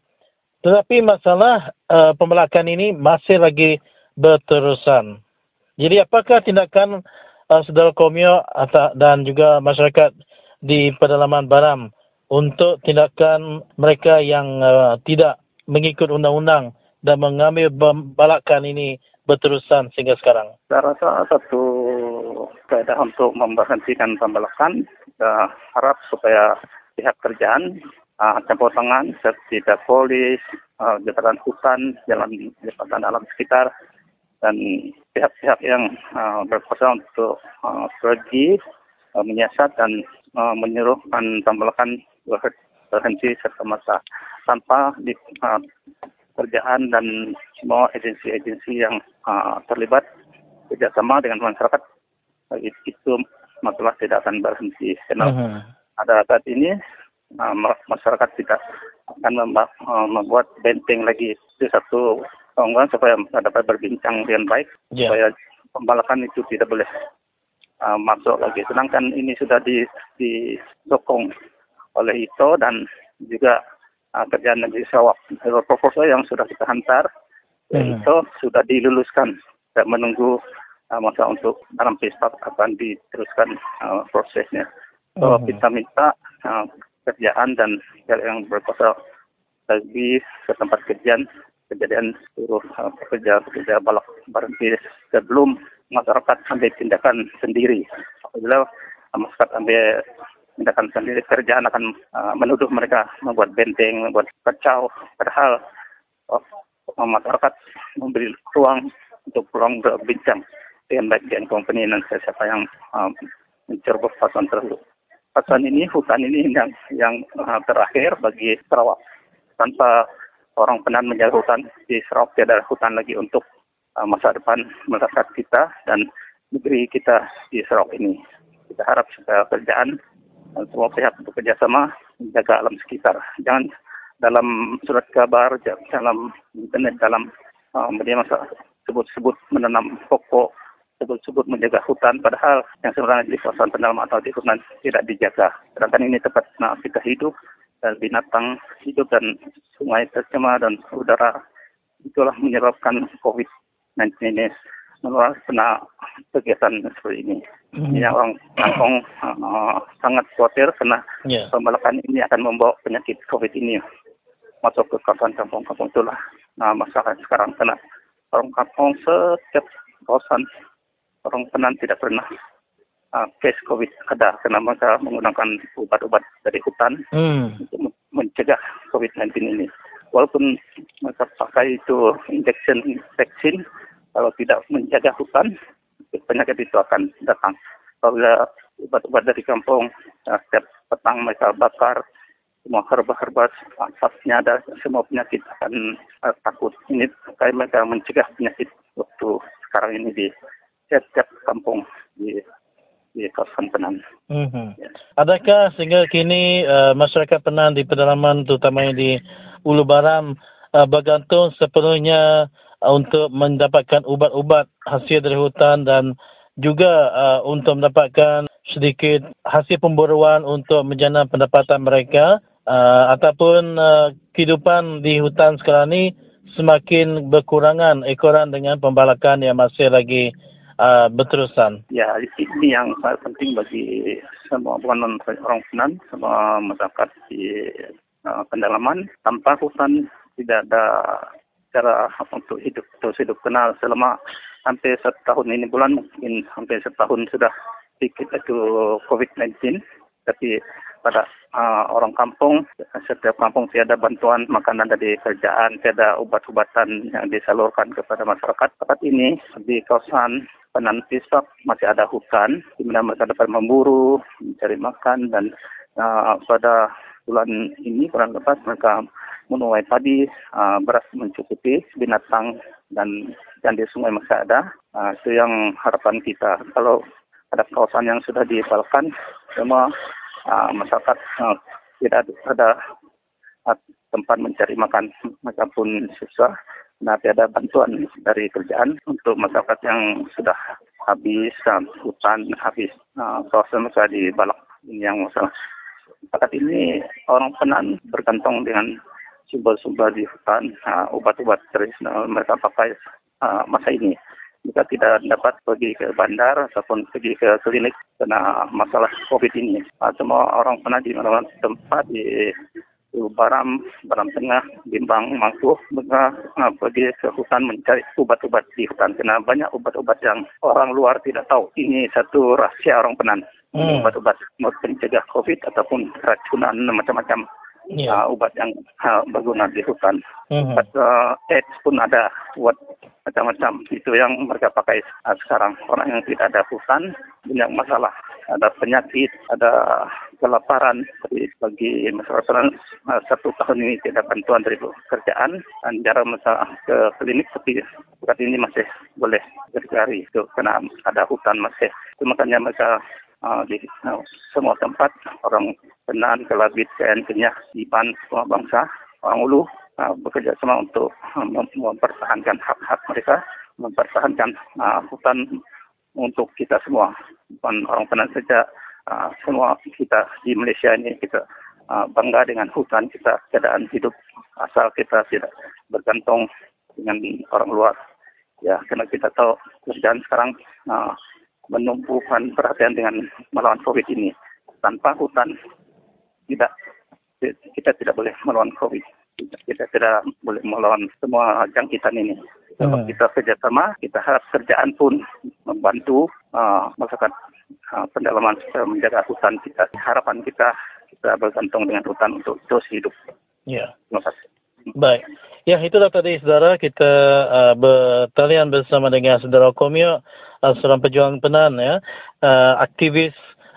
[SPEAKER 11] tetapi masalah uh, pembelakan ini masih lagi berterusan. Jadi apakah tindakan uh, saudara Komio atau, dan juga masyarakat di pedalaman Baram untuk tindakan mereka yang uh, tidak mengikut undang-undang dan mengambil pembalakan ini berterusan sehingga sekarang?
[SPEAKER 10] Saya rasa satu kaedah untuk memberhentikan pembalakan, kita harap supaya pihak kerjaan uh, campur tangan pihak polis, uh, jabatan hutan, jalan jabatan alam sekitar, dan pihak-pihak yang uh, berkuasa untuk uh, pergi uh, menyiasat dan uh, menyuruhkan pembalakan berhenti serta mata tanpa di, uh, kerjaan dan semua agensi-agensi yang uh, terlibat kerjasama dengan masyarakat itu masalah tidak akan berhenti. Karena
[SPEAKER 11] Mhm.
[SPEAKER 10] ada saat ini uh, ma- masyarakat tidak akan memba- uh, membuat benteng lagi itu satu tonggongan supaya dapat berbincang dengan baik
[SPEAKER 11] Ya.
[SPEAKER 10] supaya pembalakan itu tidak boleh uh, masuk lagi. Sedangkan ini sudah di, disokong oleh itu dan juga uh, kerjaan negeri Sarawak. Proposal yang sudah kita hantar
[SPEAKER 11] Hmm.
[SPEAKER 10] itu sudah diluluskan dan menunggu uh, masa untuk dalam pesta akan diteruskan uh, prosesnya. So
[SPEAKER 11] Mhm.
[SPEAKER 10] kita minta uh, kerjaan dan yang berkuasa lagi ke tempat kejadian kejadian seluruh uh, pekerja-pekerja balak berhenti sebelum masyarakat ambil tindakan sendiri. Apabila uh, masyarakat ambil tindakan sendiri kerjaan akan uh, menuduh mereka membuat benteng, membuat kacau. Padahal uh, masyarakat memberi ruang untuk ruang berbincang dengan baik dengan company dan siapa yang uh, mencerobos pasan tersebut. Pasan ini, hutan ini yang, yang uh, terakhir bagi Sarawak. Tanpa orang penan menjaga hutan di Sarawak tiada hutan lagi untuk uh, masa depan masyarakat kita dan negeri kita di Sarawak ini. Kita harap supaya kerjaan semua pihak bekerja sama menjaga alam sekitar. Jangan dalam surat kabar, dalam internet, dalam uh, media masa sebut-sebut menanam pokok, sebut-sebut menjaga hutan, padahal yang sebenarnya di kawasan pendalaman atau di hutan tidak dijaga. Sedangkan ini tempat kita hidup, dan binatang hidup dan sungai tercemar dan udara itulah menyebabkan COVID-19 ini menular kena kegiatan seperti ini. Mm. Ini orang kampung uh, sangat khawatir karena yeah. pembalakan ini akan membawa penyakit COVID ini masuk ke kawasan kampung-kampung itulah nah, masalah sekarang karena orang kampung setiap kawasan orang penan tidak pernah uh, case COVID ada karena mereka menggunakan ubat-ubat dari hutan mm. untuk mencegah COVID-19 ini. Walaupun mereka pakai itu injection vaksin, kalau tidak menjaga hutan, penyakit itu akan datang. Kalau obat-obat dari kampung, ya, setiap petang mereka bakar, semua herba-herba, asapnya ada, semua penyakit akan uh, takut. Ini kayak mereka mencegah penyakit waktu sekarang ini di setiap kampung di di kawasan Penan.
[SPEAKER 11] Mm-hmm. Ya. Adakah sehingga kini uh, masyarakat Penan di pedalaman terutamanya di Ulu Baram uh, bergantung sepenuhnya uh, untuk mendapatkan ubat-ubat hasil dari hutan dan juga uh, untuk mendapatkan sedikit hasil pemburuan untuk menjana pendapatan mereka uh, ataupun uh, kehidupan di hutan sekarang ini semakin berkurangan ekoran dengan pembalakan yang masih lagi uh, berterusan.
[SPEAKER 10] Ya, ini yang sangat penting bagi semua bukan orang Penan, semua masyarakat di uh, pendalaman. Tanpa hutan tidak ada cara untuk hidup terus hidup kenal selama hampir setahun ini bulan mungkin hampir setahun sudah sedikit itu COVID-19 tapi pada uh, orang kampung setiap kampung tiada bantuan makanan dari kerjaan tiada ubat-ubatan yang disalurkan kepada masyarakat. Tempat ini di kawasan Penan Pisap masih ada hutan di mana mereka dapat memburu mencari makan dan uh, pada bulan ini bulan lepas mereka menuai padi, uh, beras mencukupi, binatang dan dan di sungai masih ada. Uh, itu yang harapan kita. Kalau ada kawasan yang sudah dipalkan, semua uh, masyarakat uh, tidak ada uh, tempat mencari makan, mereka pun susah. Nah, tiada bantuan dari kerjaan untuk masyarakat yang sudah habis uh, hutan, habis uh, kawasan masih dibalak. Yang masalah. Saat ini orang penan bergantung dengan sumber-sumber di hutan, obat-obat tradisional mereka pakai uh, masa ini. Jika tidak dapat pergi ke bandar ataupun pergi ke klinik karena masalah COVID ini. Uh, semua orang pernah di mana-mana tempat di Baram, Baram Tengah, Bimbang, Mangkuh, mereka uh, pergi ke hutan mencari ubat-ubat di hutan. Karena banyak ubat-ubat yang orang luar tidak tahu. Ini satu rahasia orang penan. Hmm. Ubat-ubat pencegah COVID ataupun racunan macam-macam yeah. uh, ubat yang uh, berguna di hutan. Mm-hmm. Ubat uh, AIDS pun ada buat macam-macam. Itu yang mereka pakai uh, sekarang. Orang yang tidak ada hutan punya masalah. Ada penyakit, ada kelaparan. Jadi bagi masyarakat uh, satu tahun ini tidak bantuan dari pekerjaan dan jarang masalah ke klinik tapi saat ini masih boleh berjari itu karena ada hutan masih. Itu makanya uh, di uh, semua tempat orang Penan, Kelabit, KN, Kenyah, Iban, semua bangsa, orang Ulu uh, untuk mempertahankan hak-hak mereka, mempertahankan hutan untuk kita semua. Bukan orang Penan saja, semua kita di Malaysia ini kita bangga dengan hutan kita, keadaan hidup asal kita tidak bergantung dengan orang luar. Ya, karena kita tahu kerjaan sekarang uh, menumpukan perhatian dengan melawan COVID ini. Tanpa hutan, tidak kita tidak boleh melawan COVID. Kita tidak boleh melawan semua jangkitan ini. Kalau hmm. kita kerjasama, kita harap kerjaan pun membantu uh, masyarakat uh, pendalaman supaya menjaga hutan kita. Harapan kita kita bergantung dengan hutan untuk terus hidup.
[SPEAKER 11] Ya.
[SPEAKER 10] Terima kasih.
[SPEAKER 11] Baik. Ya, itulah tadi saudara kita uh, bertalian bersama dengan saudara Komio, uh, seorang pejuang penan ya, uh, aktivis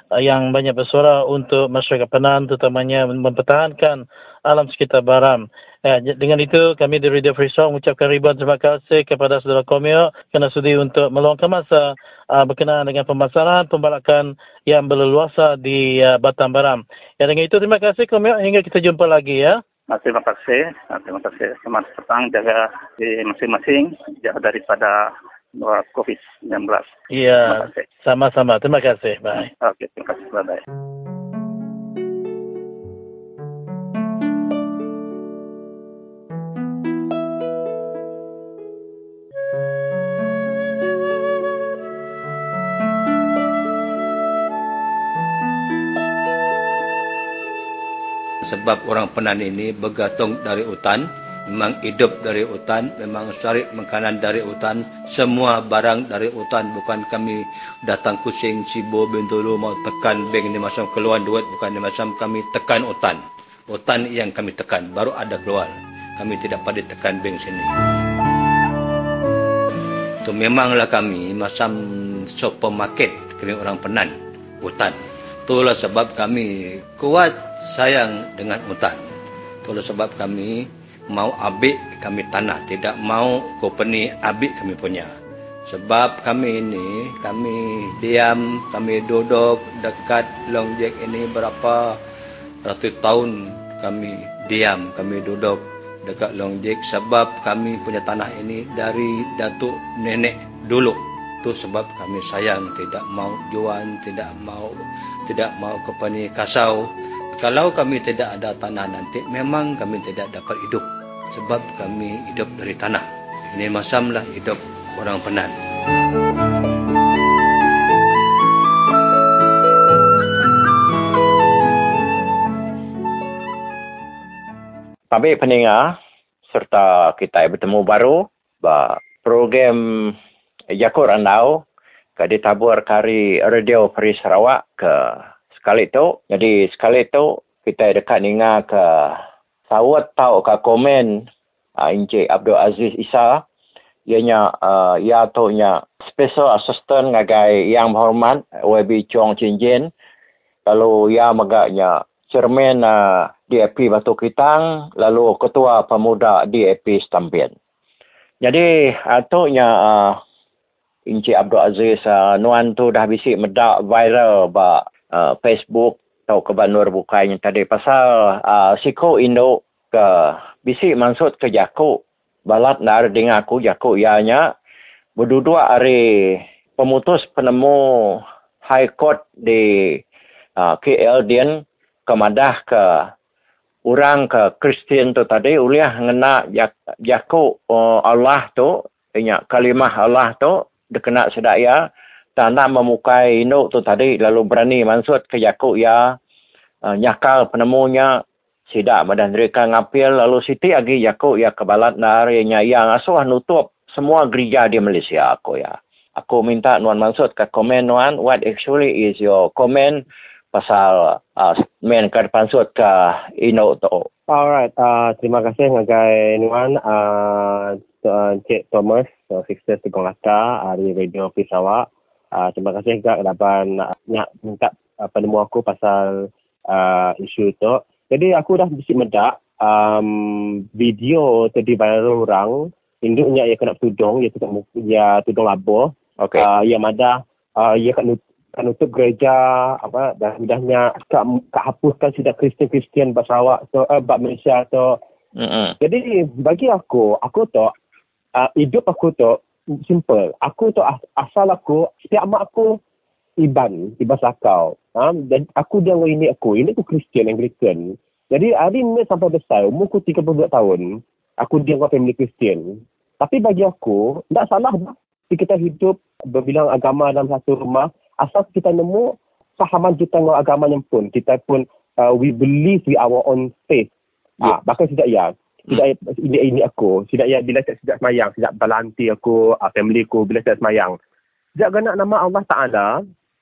[SPEAKER 11] uh, yang banyak bersuara untuk masyarakat penan terutamanya mempertahankan alam sekitar Baram. Ya, dengan itu kami di Radio Free Sound mengucapkan ribuan terima kasih kepada saudara Komio kerana sudi untuk meluangkan masa uh, berkenaan dengan permasalahan pembalakan yang berleluasa di uh, Batam Baram. Ya, dengan itu terima kasih Komio hingga kita jumpa lagi ya.
[SPEAKER 10] Terima kasih. Terima kasih. Selamat petang. Jaga di masing-masing. Daripada COVID-19.
[SPEAKER 11] Iya. Sama-sama. Terima kasih. Bye.
[SPEAKER 10] Oke. Terima kasih. Bye-bye.
[SPEAKER 12] sebab orang penan ini bergantung dari hutan memang hidup dari hutan memang cari makanan dari hutan. Semua barang dari hutan. Bukan kami datang kucing sibo bintulu mau tekan bank ini macam keluar duit. Bukan macam kami tekan hutan. Hutan yang kami tekan. Baru ada keluar. Kami tidak pada tekan bank sini. Itu memanglah kami macam supermarket kini orang penan hutan. Itulah sebab kami kuat sayang dengan hutan. Itulah sebab kami mau abik kami tanah, tidak mau company abik kami punya. Sebab kami ini, kami diam, kami duduk dekat Long Jack ini berapa ratus tahun kami diam, kami duduk dekat Long Jack sebab kami punya tanah ini dari datuk nenek dulu. Itu sebab kami sayang, tidak mau jual, tidak mau tidak mau company kasau, kalau kami tidak ada tanah nanti, memang kami tidak dapat hidup. Sebab kami hidup dari tanah. Ini masamlah hidup orang penan.
[SPEAKER 13] Kami pendengar serta kita bertemu baru bah program Yakur Andau ke ditabur kari Radio Peri Sarawak ke sekali tu. Jadi sekali tu kita dekat ninga ke sawat tau ke komen uh, Encik Abdul Aziz Isa. Ianya uh, ia tu nya special assistant ngagai yang berhormat WB Chong Chin Jin. Lalu ia magaknya cermin uh, DAP Batu Kitang lalu ketua pemuda DAP Stampian. Jadi atunya uh, Encik Abdul Aziz uh, nuan tu dah bisik medak viral ba uh, Facebook atau ke Banur Bukai yang tadi pasal uh, Siko Indo ke bisi maksud ke Jaku balat nar dengan aku Jaku ianya berdua hari pemutus penemu High Court di uh, KL Dian kemadah ke orang ke Kristian tu tadi uliah ngena Jaku uh, Allah tu ingat kalimah Allah tu dikena sedaya tanda memukai induk tu tadi lalu berani mansut ke Yakub ya. Uh, nyakal penemunya sidak badan mereka ngapil lalu siti lagi Yakub ya kebalat narinya yang asuh nutup semua gereja di Malaysia aku ya. Aku minta nuan mansut ke komen nuan what actually is your comment pasal uh, main ke depan sut ke induk tu?
[SPEAKER 14] Alright, uh, terima kasih ngagai Nuan, uh, Cik Thomas, uh, Fixer Tegong Lata, dari Radio Pisawak. Uh, terima kasih juga dapat nak, nak minta uh, penemu aku pasal uh, isu itu. Jadi aku dah bisik medak um, video tadi viral orang induknya ia kena tudung, ia tudung ia tudung labo.
[SPEAKER 13] Okay.
[SPEAKER 14] Uh, ia ada uh, ia kena kan nutup gereja apa dan mudahnya tak, tak hapuskan sidak Kristian-Kristian bahasa Sarawak atau uh, bahasa Malaysia atau
[SPEAKER 13] mm-hmm.
[SPEAKER 14] jadi bagi aku aku tu uh, hidup aku tu simple. Aku tu asal aku, setiap mak aku Iban, Iban Sakau. Ha? Dan aku dia dengan ini aku. Ini aku Kristian, Anglican. Jadi hari ni sampai besar, umur aku 32 tahun, aku dia dengan family Kristian. Tapi bagi aku, tak salah dah. Kita hidup berbilang agama dalam satu rumah, asal kita nemu fahaman kita dengan agama yang pun. Kita pun, uh, we believe with our own faith. Yeah. Ha, bahkan tidak ya tidak ini ini aku tidak ya bila saya tidak semayang tidak balanti aku uh, family aku bila saya semayang tidak kena nama Allah Taala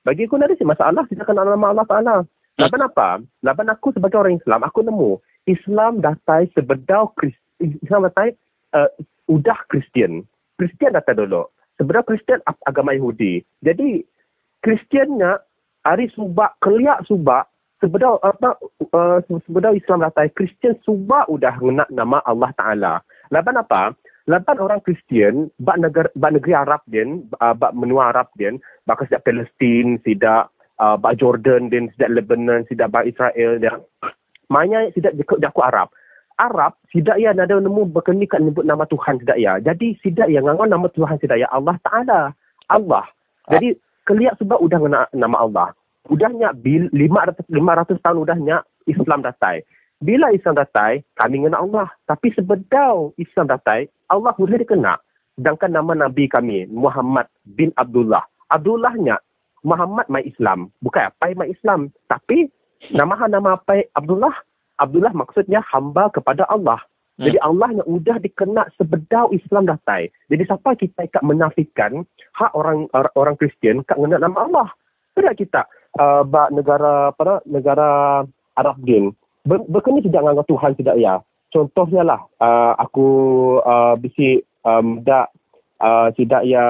[SPEAKER 14] Bagi aku ada masalah silakan nama Allah Taala. Laban apa? Laban aku sebagai orang Islam, aku nemu Islam datai sebedau Islam datai uh, udah Kristian. Kristian datang dulu. Sebenarnya Kristian agama Yahudi. Jadi Kristiannya hari subak, keliak subak, sebenarnya apa uh, sebenarnya Islam datai Kristian subak udah nak nama Allah Taala. Laban apa? Lapan orang Kristian, bak negara bak negeri Arab din, uh, bak menua Arab din, bak sejak Palestin, sejak uh, bak Jordan din, sejak Lebanon, sejak bak Israel dan Mainnya tidak jaku Arab. Arab tidak ya nada nemu berkeni kat nyebut nama Tuhan tidak ya. Jadi tidak ya ngangon nama Tuhan tidak ya Allah Taala. Allah. Jadi keliak sebab udah nama Allah. Udahnya bil 500 500 tahun udahnya Islam datai. Bila Islam datai, kami ngena Allah. Tapi sebedau Islam datai, Allah boleh dikena. Sedangkan nama Nabi kami, Muhammad bin Abdullah. Abdullahnya, Muhammad mai Islam. Bukan apa mai Islam. Tapi, nama nama apa Abdullah? Abdullah maksudnya hamba kepada Allah. Hmm. Jadi Allah yang sudah dikena sebedau Islam datai. Jadi siapa kita ikat menafikan hak orang orang Kristian kat mengenal nama Allah. Tidak kita uh, negara apa negara Arab din. Ber, berkena tidak menganggap Tuhan tidak ya contohnya lah uh, aku uh, bisi um, dak uh, tidak ya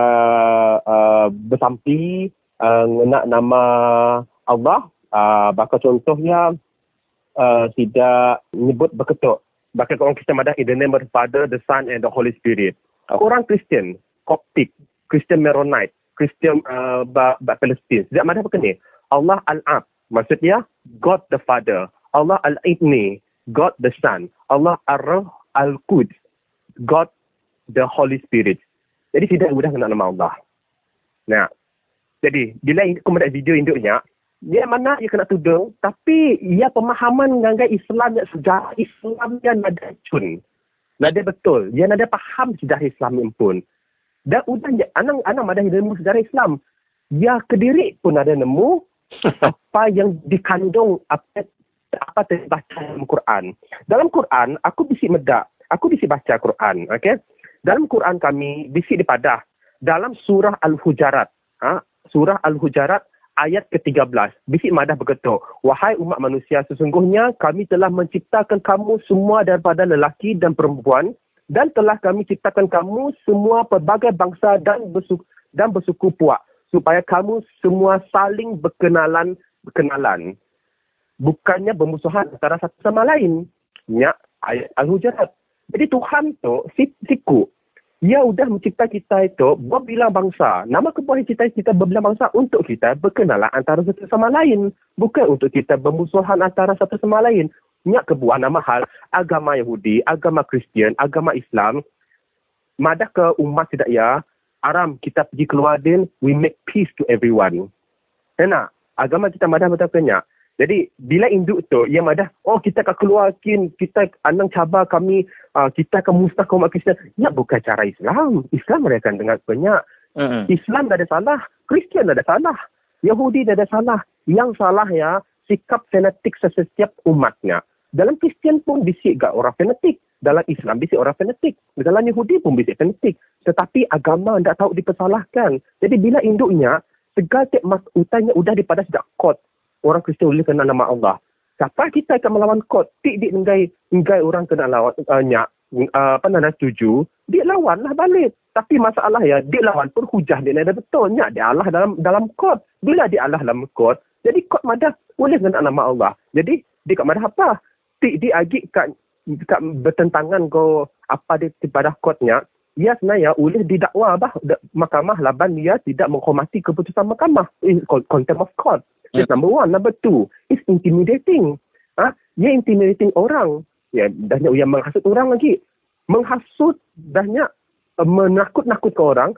[SPEAKER 14] uh, bersampi uh, nak nama Allah uh, bakal contohnya uh, tidak nyebut berketuk bakal orang Kristian madah in the name of the Father, the Son and the Holy Spirit. Okay. Orang Kristian, Coptic, Christian Maronite, Christian uh, ba, ba Palestine. Sejak mana berkena? Allah Al-Ab. Maksudnya, God the Father. Allah Al-Ibni. God the Son, Allah Ar-Ruh Al-Quds, God the Holy Spirit. Jadi tidak mudah nak nama Allah. Nah, jadi bila aku melihat video induknya, dia mana ia kena tudung, tapi ia pemahaman dengan Islam yang sejarah Islam yang ada cun. Nada betul. Dia nada faham sejarah Islam yang pun. Dan udah anak anak ada ilmu sejarah Islam. Dia kediri pun ada nemu apa yang dikandung apa apa yang baca dalam Quran. Dalam Quran, aku bisi medak. Aku bisi baca Quran. Okay? Dalam Quran kami, bisi dipadah. Dalam surah Al-Hujarat. Ha? Surah Al-Hujarat ayat ke-13. Bisi madah berketuk. Wahai umat manusia, sesungguhnya kami telah menciptakan kamu semua daripada lelaki dan perempuan. Dan telah kami ciptakan kamu semua pelbagai bangsa dan bersuku, dan bersuku puak. Supaya kamu semua saling berkenalan berkenalan bukannya bermusuhan antara satu sama lain. Ya, ayat Al-Hujarat. Jadi Tuhan tu siku. Ia sudah mencipta kita itu berbilang bangsa. Nama kebuahan kita kita berbilang bangsa untuk kita berkenalan antara satu sama lain. Bukan untuk kita bermusuhan antara satu sama lain. Nyak kebuah nama hal agama Yahudi, agama Kristian, agama Islam. Madah ke umat tidak ya, aram kita pergi keluar din, we make peace to everyone. Enak, agama kita madah betul kenyak. Jadi bila induk tu yang ada oh kita akan keluarkan kita anang cabar kami uh, kita akan musnahkan umat Kristian. Ya bukan cara Islam. Islam mereka dengar banyak. Uh-huh. Islam tak ada salah, Kristian tak ada salah, Yahudi tak ada salah. Yang salah ya sikap fanatik setiap umatnya. Dalam Kristian pun bisik gak orang fanatik. Dalam Islam bisik orang fanatik. Dalam Yahudi pun bisik fanatik. Tetapi agama tidak tahu dipersalahkan. Jadi bila induknya, segala mas utanya sudah dipada sejak kot orang Kristian boleh kenal nama Allah. Siapa kita akan melawan kot? Tik dik enggai enggai orang kena lawan uh, nyak uh, apa nak setuju, dia lawanlah balik. Tapi masalah ya, dia lawan pun hujah dia ada betul. Nyak dia Allah dalam dalam kot. Bila dia Allah dalam kot, jadi kot madah boleh kenal nama Allah. Jadi dia kat madah apa? Tik dia agi kat, kat bertentangan ko apa dia pada kotnya, ia sebenarnya boleh didakwa bah mahkamah laban dia tidak menghormati keputusan mahkamah in contempt of court That's hmm. number one. Number two, it's intimidating. Ah, ha? Ia intimidating orang. Ya, banyak yang menghasut orang lagi. Menghasut banyak uh, menakut-nakutkan orang.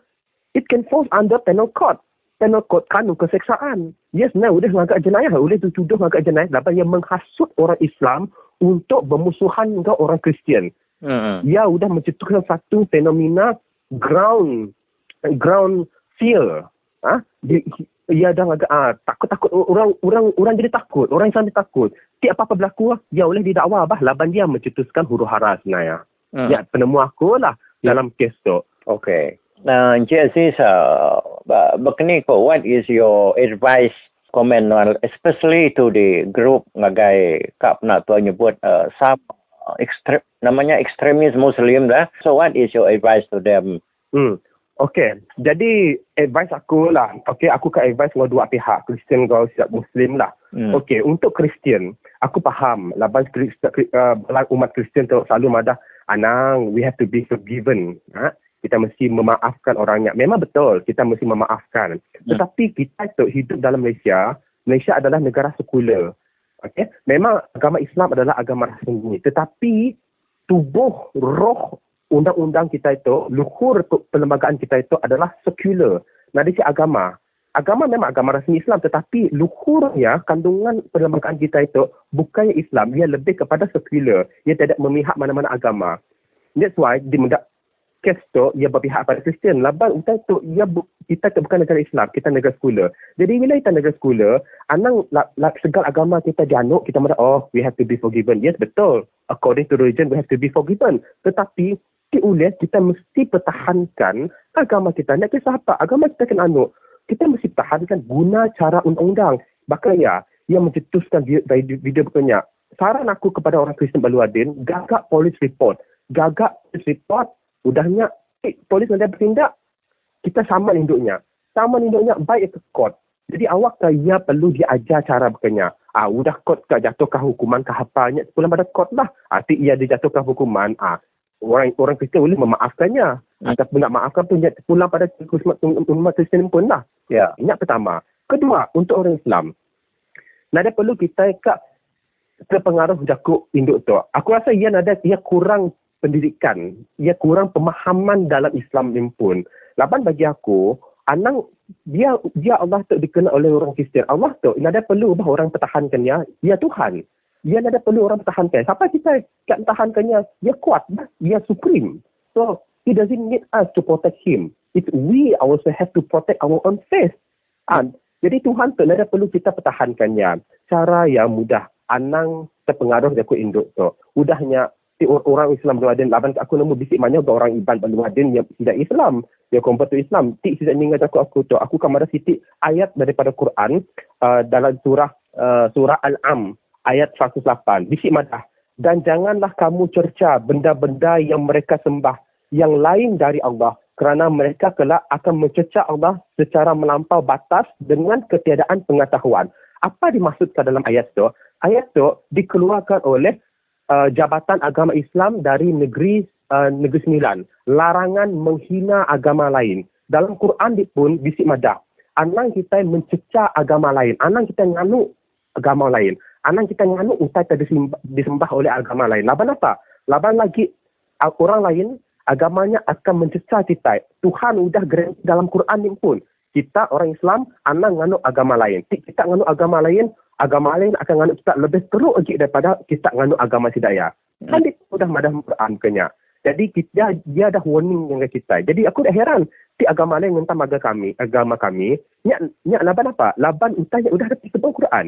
[SPEAKER 14] It can fall under penal code. Penal code kanun keseksaan. Yes, nah, udah ngagak jenayah. Boleh tuduh ngagak jenayah. Dapat yang menghasut orang Islam untuk bermusuhan dengan orang Kristian. Uh-huh. Ia sudah menciptakan satu fenomena ground ground fear. Ah, ha? ia dah agak ah, takut-takut orang orang orang jadi takut orang Islam jadi takut tiap apa-apa berlaku dia boleh didakwa bah laban dia mencetuskan huru hara sebenarnya hmm. ya penemu aku lah dalam kes tu
[SPEAKER 13] okey Nah, Encik Aziz, uh, uh, berkini ko, what is your advice comment on, especially to the group ngagai kap nak tuan nyebut uh, sub extre- namanya extremist Muslim dah. So what is your advice to them?
[SPEAKER 14] Hmm. Okay. Jadi advice aku lah. Okay, aku kan advice dengan dua pihak. Kristian dengan siap Muslim lah. Hmm. Okay, untuk Kristian, aku faham. Laban uh, umat Kristian tu selalu madah, Anang, we have to be forgiven. Ha? Kita mesti memaafkan orangnya. Memang betul, kita mesti memaafkan. Hmm. Tetapi kita tu hidup dalam Malaysia, Malaysia adalah negara sekular. Okay? Memang agama Islam adalah agama rasmi. Tetapi tubuh, roh undang-undang kita itu, luhur perlembagaan kita itu adalah sekular. Nah, dari agama. Agama memang agama rasmi Islam tetapi luhurnya kandungan perlembagaan kita itu bukannya Islam. Ia lebih kepada sekular. Ia tidak memihak mana-mana agama. That's why di kes tu ia berpihak pada Kristian. Laban kita itu ia bu, kita itu bukan negara Islam, kita negara sekular. Jadi bila kita negara sekular, anang la, la, segala agama kita dianuk, kita merasa oh we have to be forgiven. Yes betul. According to religion we have to be forgiven. Tetapi oleh kita mesti pertahankan agama kita. Nak kisah apa? Agama kita kena anut. Kita mesti pertahankan guna cara undang-undang. Bahkan ya, yang mencetuskan video, video. Saran aku kepada orang Kristen Baluadin, gagak polis report. Gagak polis report, udahnya eh, polis nanti bertindak. Kita sama induknya. Sama induknya baik ke court. Jadi awak kaya perlu diajar cara berkenyak. Ah, udah court ke jatuhkan hukuman ke hafalnya. Sepulang pada court lah. Arti ia dijatuhkan hukuman. Ah, orang orang Kristian boleh memaafkannya hmm. ataupun nak maafkan pun pulang pada umat Kristian pun lah. Ya. Ini pertama. Kedua, untuk orang Islam. Nada perlu kita kat terpengaruh jakuk induk tu. Aku rasa ia nada ia kurang pendidikan. Ia kurang pemahaman dalam Islam ini pun. Lapan bagi aku, Anang dia dia Allah tu dikenal oleh orang Kristian. Allah tu nada perlu bah orang pertahankan ya. Ya Tuhan dia ada perlu orang pertahankan. Siapa kita kat pertahankannya, dia kuat, dia supreme. So, he doesn't need us to protect him. It's we also have to protect our own faith. And, jadi Tuhan tu ada perlu kita pertahankannya. Cara yang mudah. Anang terpengaruh dari induk tu. Mudahnya, orang Islam berladin, laban aku nemu bisik mana orang Iban berladin yang tidak Islam. Yang kompet tu Islam. Tik tidak ingat aku aku tu. Aku akan ada sitik ayat daripada Quran uh, dalam surah uh, surah Al-Am ayat 108. Bisik madah. Dan janganlah kamu cerca benda-benda yang mereka sembah yang lain dari Allah kerana mereka kelak akan mencerca Allah secara melampau batas dengan ketiadaan pengetahuan. Apa dimaksudkan dalam ayat itu? Ayat itu dikeluarkan oleh uh, Jabatan Agama Islam dari negeri uh, negeri Sembilan. Larangan menghina agama lain. Dalam Quran pun bisik madah. Anang kita mencerca agama lain. Anang kita nganuk agama lain anak kita nganuk utai tak disembah oleh agama lain. Laban apa? Laban lagi orang lain agamanya akan mencecah kita. Tuhan sudah dalam Quran pun. Kita orang Islam, anak nganuk agama lain. Kita nganuk agama lain, agama lain akan nganuk kita lebih teruk lagi daripada kita nganuk agama sidaya. Kan hmm. dia sudah madah Quran kenya. Jadi kita, dia ada warning dengan kita. Jadi aku dah heran. Ti agama lain minta agama kami, agama kami. Nyak, nyak laban apa? Laban utanya sudah ada di Quran.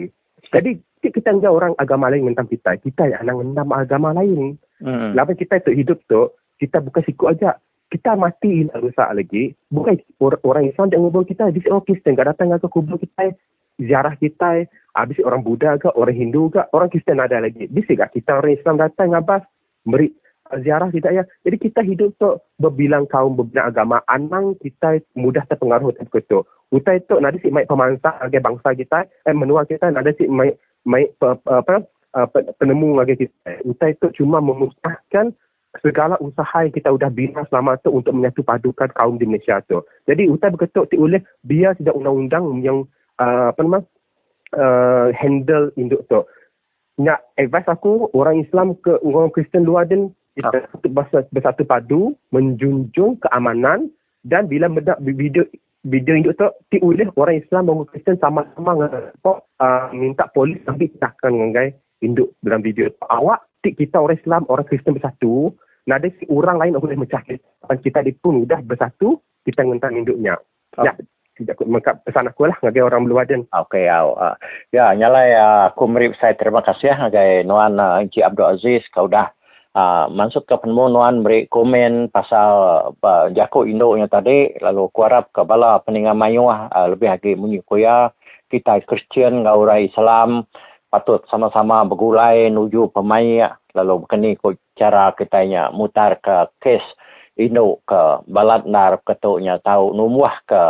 [SPEAKER 14] Jadi kita enggak orang agama lain tentang kita. Kita yang nak mengenam agama lain. Hmm. Lepas kita tu hidup tu, kita bukan sikut aja. Kita mati nak rusak lagi. Bukan orang Islam yang ngubur kita. Bisa orang Kristen enggak datang ke kubur kita. Ziarah kita. Habis orang Buddha ke, orang Hindu ke, orang Kristen ada lagi. Bisa tak kita orang Islam datang ngabas. Beri ziarah tidak ya. Jadi kita hidup tu berbilang kaum berbina agama. Anang kita mudah terpengaruh dengan itu. Utai itu nanti si maik pemangsa sebagai bangsa kita. Eh menua kita nanti si maik mai, apa, penemu lagi kita. Utai itu cuma memusnahkan segala usaha yang kita sudah bina selama itu untuk menyatu padukan kaum di Malaysia itu. Jadi utai berketuk oleh biar tidak undang-undang yang uh, apa nama uh, handle induk tu. Nak advice aku orang Islam ke orang Kristen luar dan kita ha. bersatu padu menjunjung keamanan dan bila mendak video video induk tu diulih orang Islam orang Kristen sama-sama uh, minta polis ambil tindakan dengan induk dalam video tu. Awak tik kita orang Islam, orang Kristen bersatu, nak ada si orang lain boleh mecah kita. Kita pun sudah bersatu, kita ngentan induknya. Ya, tidak mengkap pesan aku lah ngagai orang Beluaden.
[SPEAKER 13] Okey, uh, ya nyala ya aku merip saya terima kasih ya ngagai Nuan uh, Encik Abdul Aziz. Kau dah uh, masuk ke penemuan beri komen pasal uh, Jakut Indo yang tadi. Lalu kuarap ke bala peningan mayuah uh, lebih lagi menyukuya kita Kristian ngau orang Islam patut sama-sama bergulai menuju pemain lalu berkeni cara kita mutar ke kes Indo ke balat nar ketuknya tahu numuah ke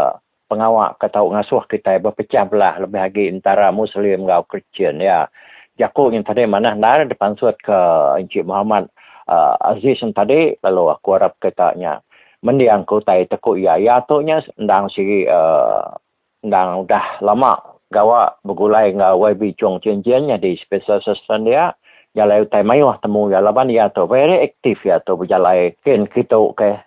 [SPEAKER 13] pengawak kata ngasuh kita berpecah belah lebih lagi antara Muslim dan Kristian ya. Jakuk yang tadi mana nar depan suat ke Encik Muhammad uh, Aziz yang tadi lalu aku harap katanya mendiang kau tai tekuk ya. Ya tu nya ndang si uh, ndang dah lama gawa bergulai ngau YB Chong Chen nya di special assistant dia. Jalai utai mayu temu ya laban ya tu very active ya tu berjalai ken kita ke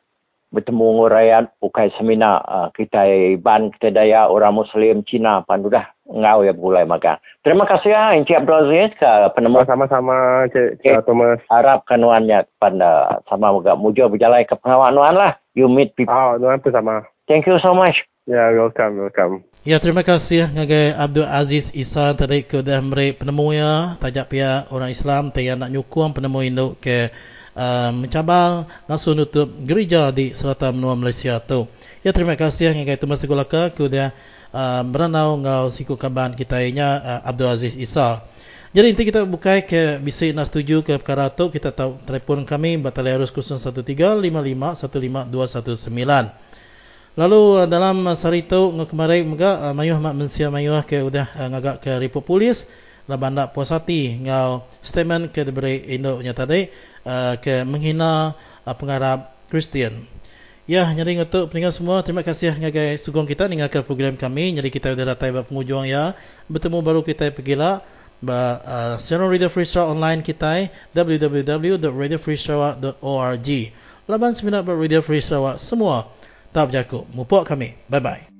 [SPEAKER 13] bertemu nguraian ukai semina uh, kita ban kita daya orang muslim Cina pandu dah. Ngau ya bulai maka terima kasih ya Encik Abdul Aziz ke penemu
[SPEAKER 14] sama-sama Cik okay. Thomas.
[SPEAKER 13] harap kanuannya pada sama moga mujo berjalai ke pengawal nuan lah. You meet people.
[SPEAKER 14] Oh nuan pun sama.
[SPEAKER 13] Thank you so much.
[SPEAKER 14] Ya yeah, welcome welcome.
[SPEAKER 2] Ya terima kasih ngagai Abdul Aziz Isa tadi ke dah meri penemu ya tajak pihak orang Islam tayang nak nyukung penemu induk ke uh, mencabang langsung nutup gereja di selatan benua Malaysia tu. Ya terima kasih yang kaitu masa gulaka kuda uh, beranau ngau siku kaban kita nya uh, Abdul Aziz Isa. Jadi nanti kita buka ke bisa nak setuju ke perkara tu kita tahu telefon kami batali arus 0135515219. Lalu uh, dalam sehari tu kemarin juga uh, mayuh mak mensia mayuh ke udah ngagak ke report polis lah banda puas hati ngau statement ke diberi Indo nya tadi uh, ke menghina uh, pengarap Kristian. Ya, jadi untuk pendengar semua, terima kasih ngagai sugong kita dengarkan program kami. Jadi kita sudah datang ke penghujung ya. Bertemu baru kita pergi lah uh, Radio Free Sarawak online kita www.radiofreesarawak.org. Laban seminar Radio Free Sarawak semua tak berjaku. Mupuk kami. Bye bye.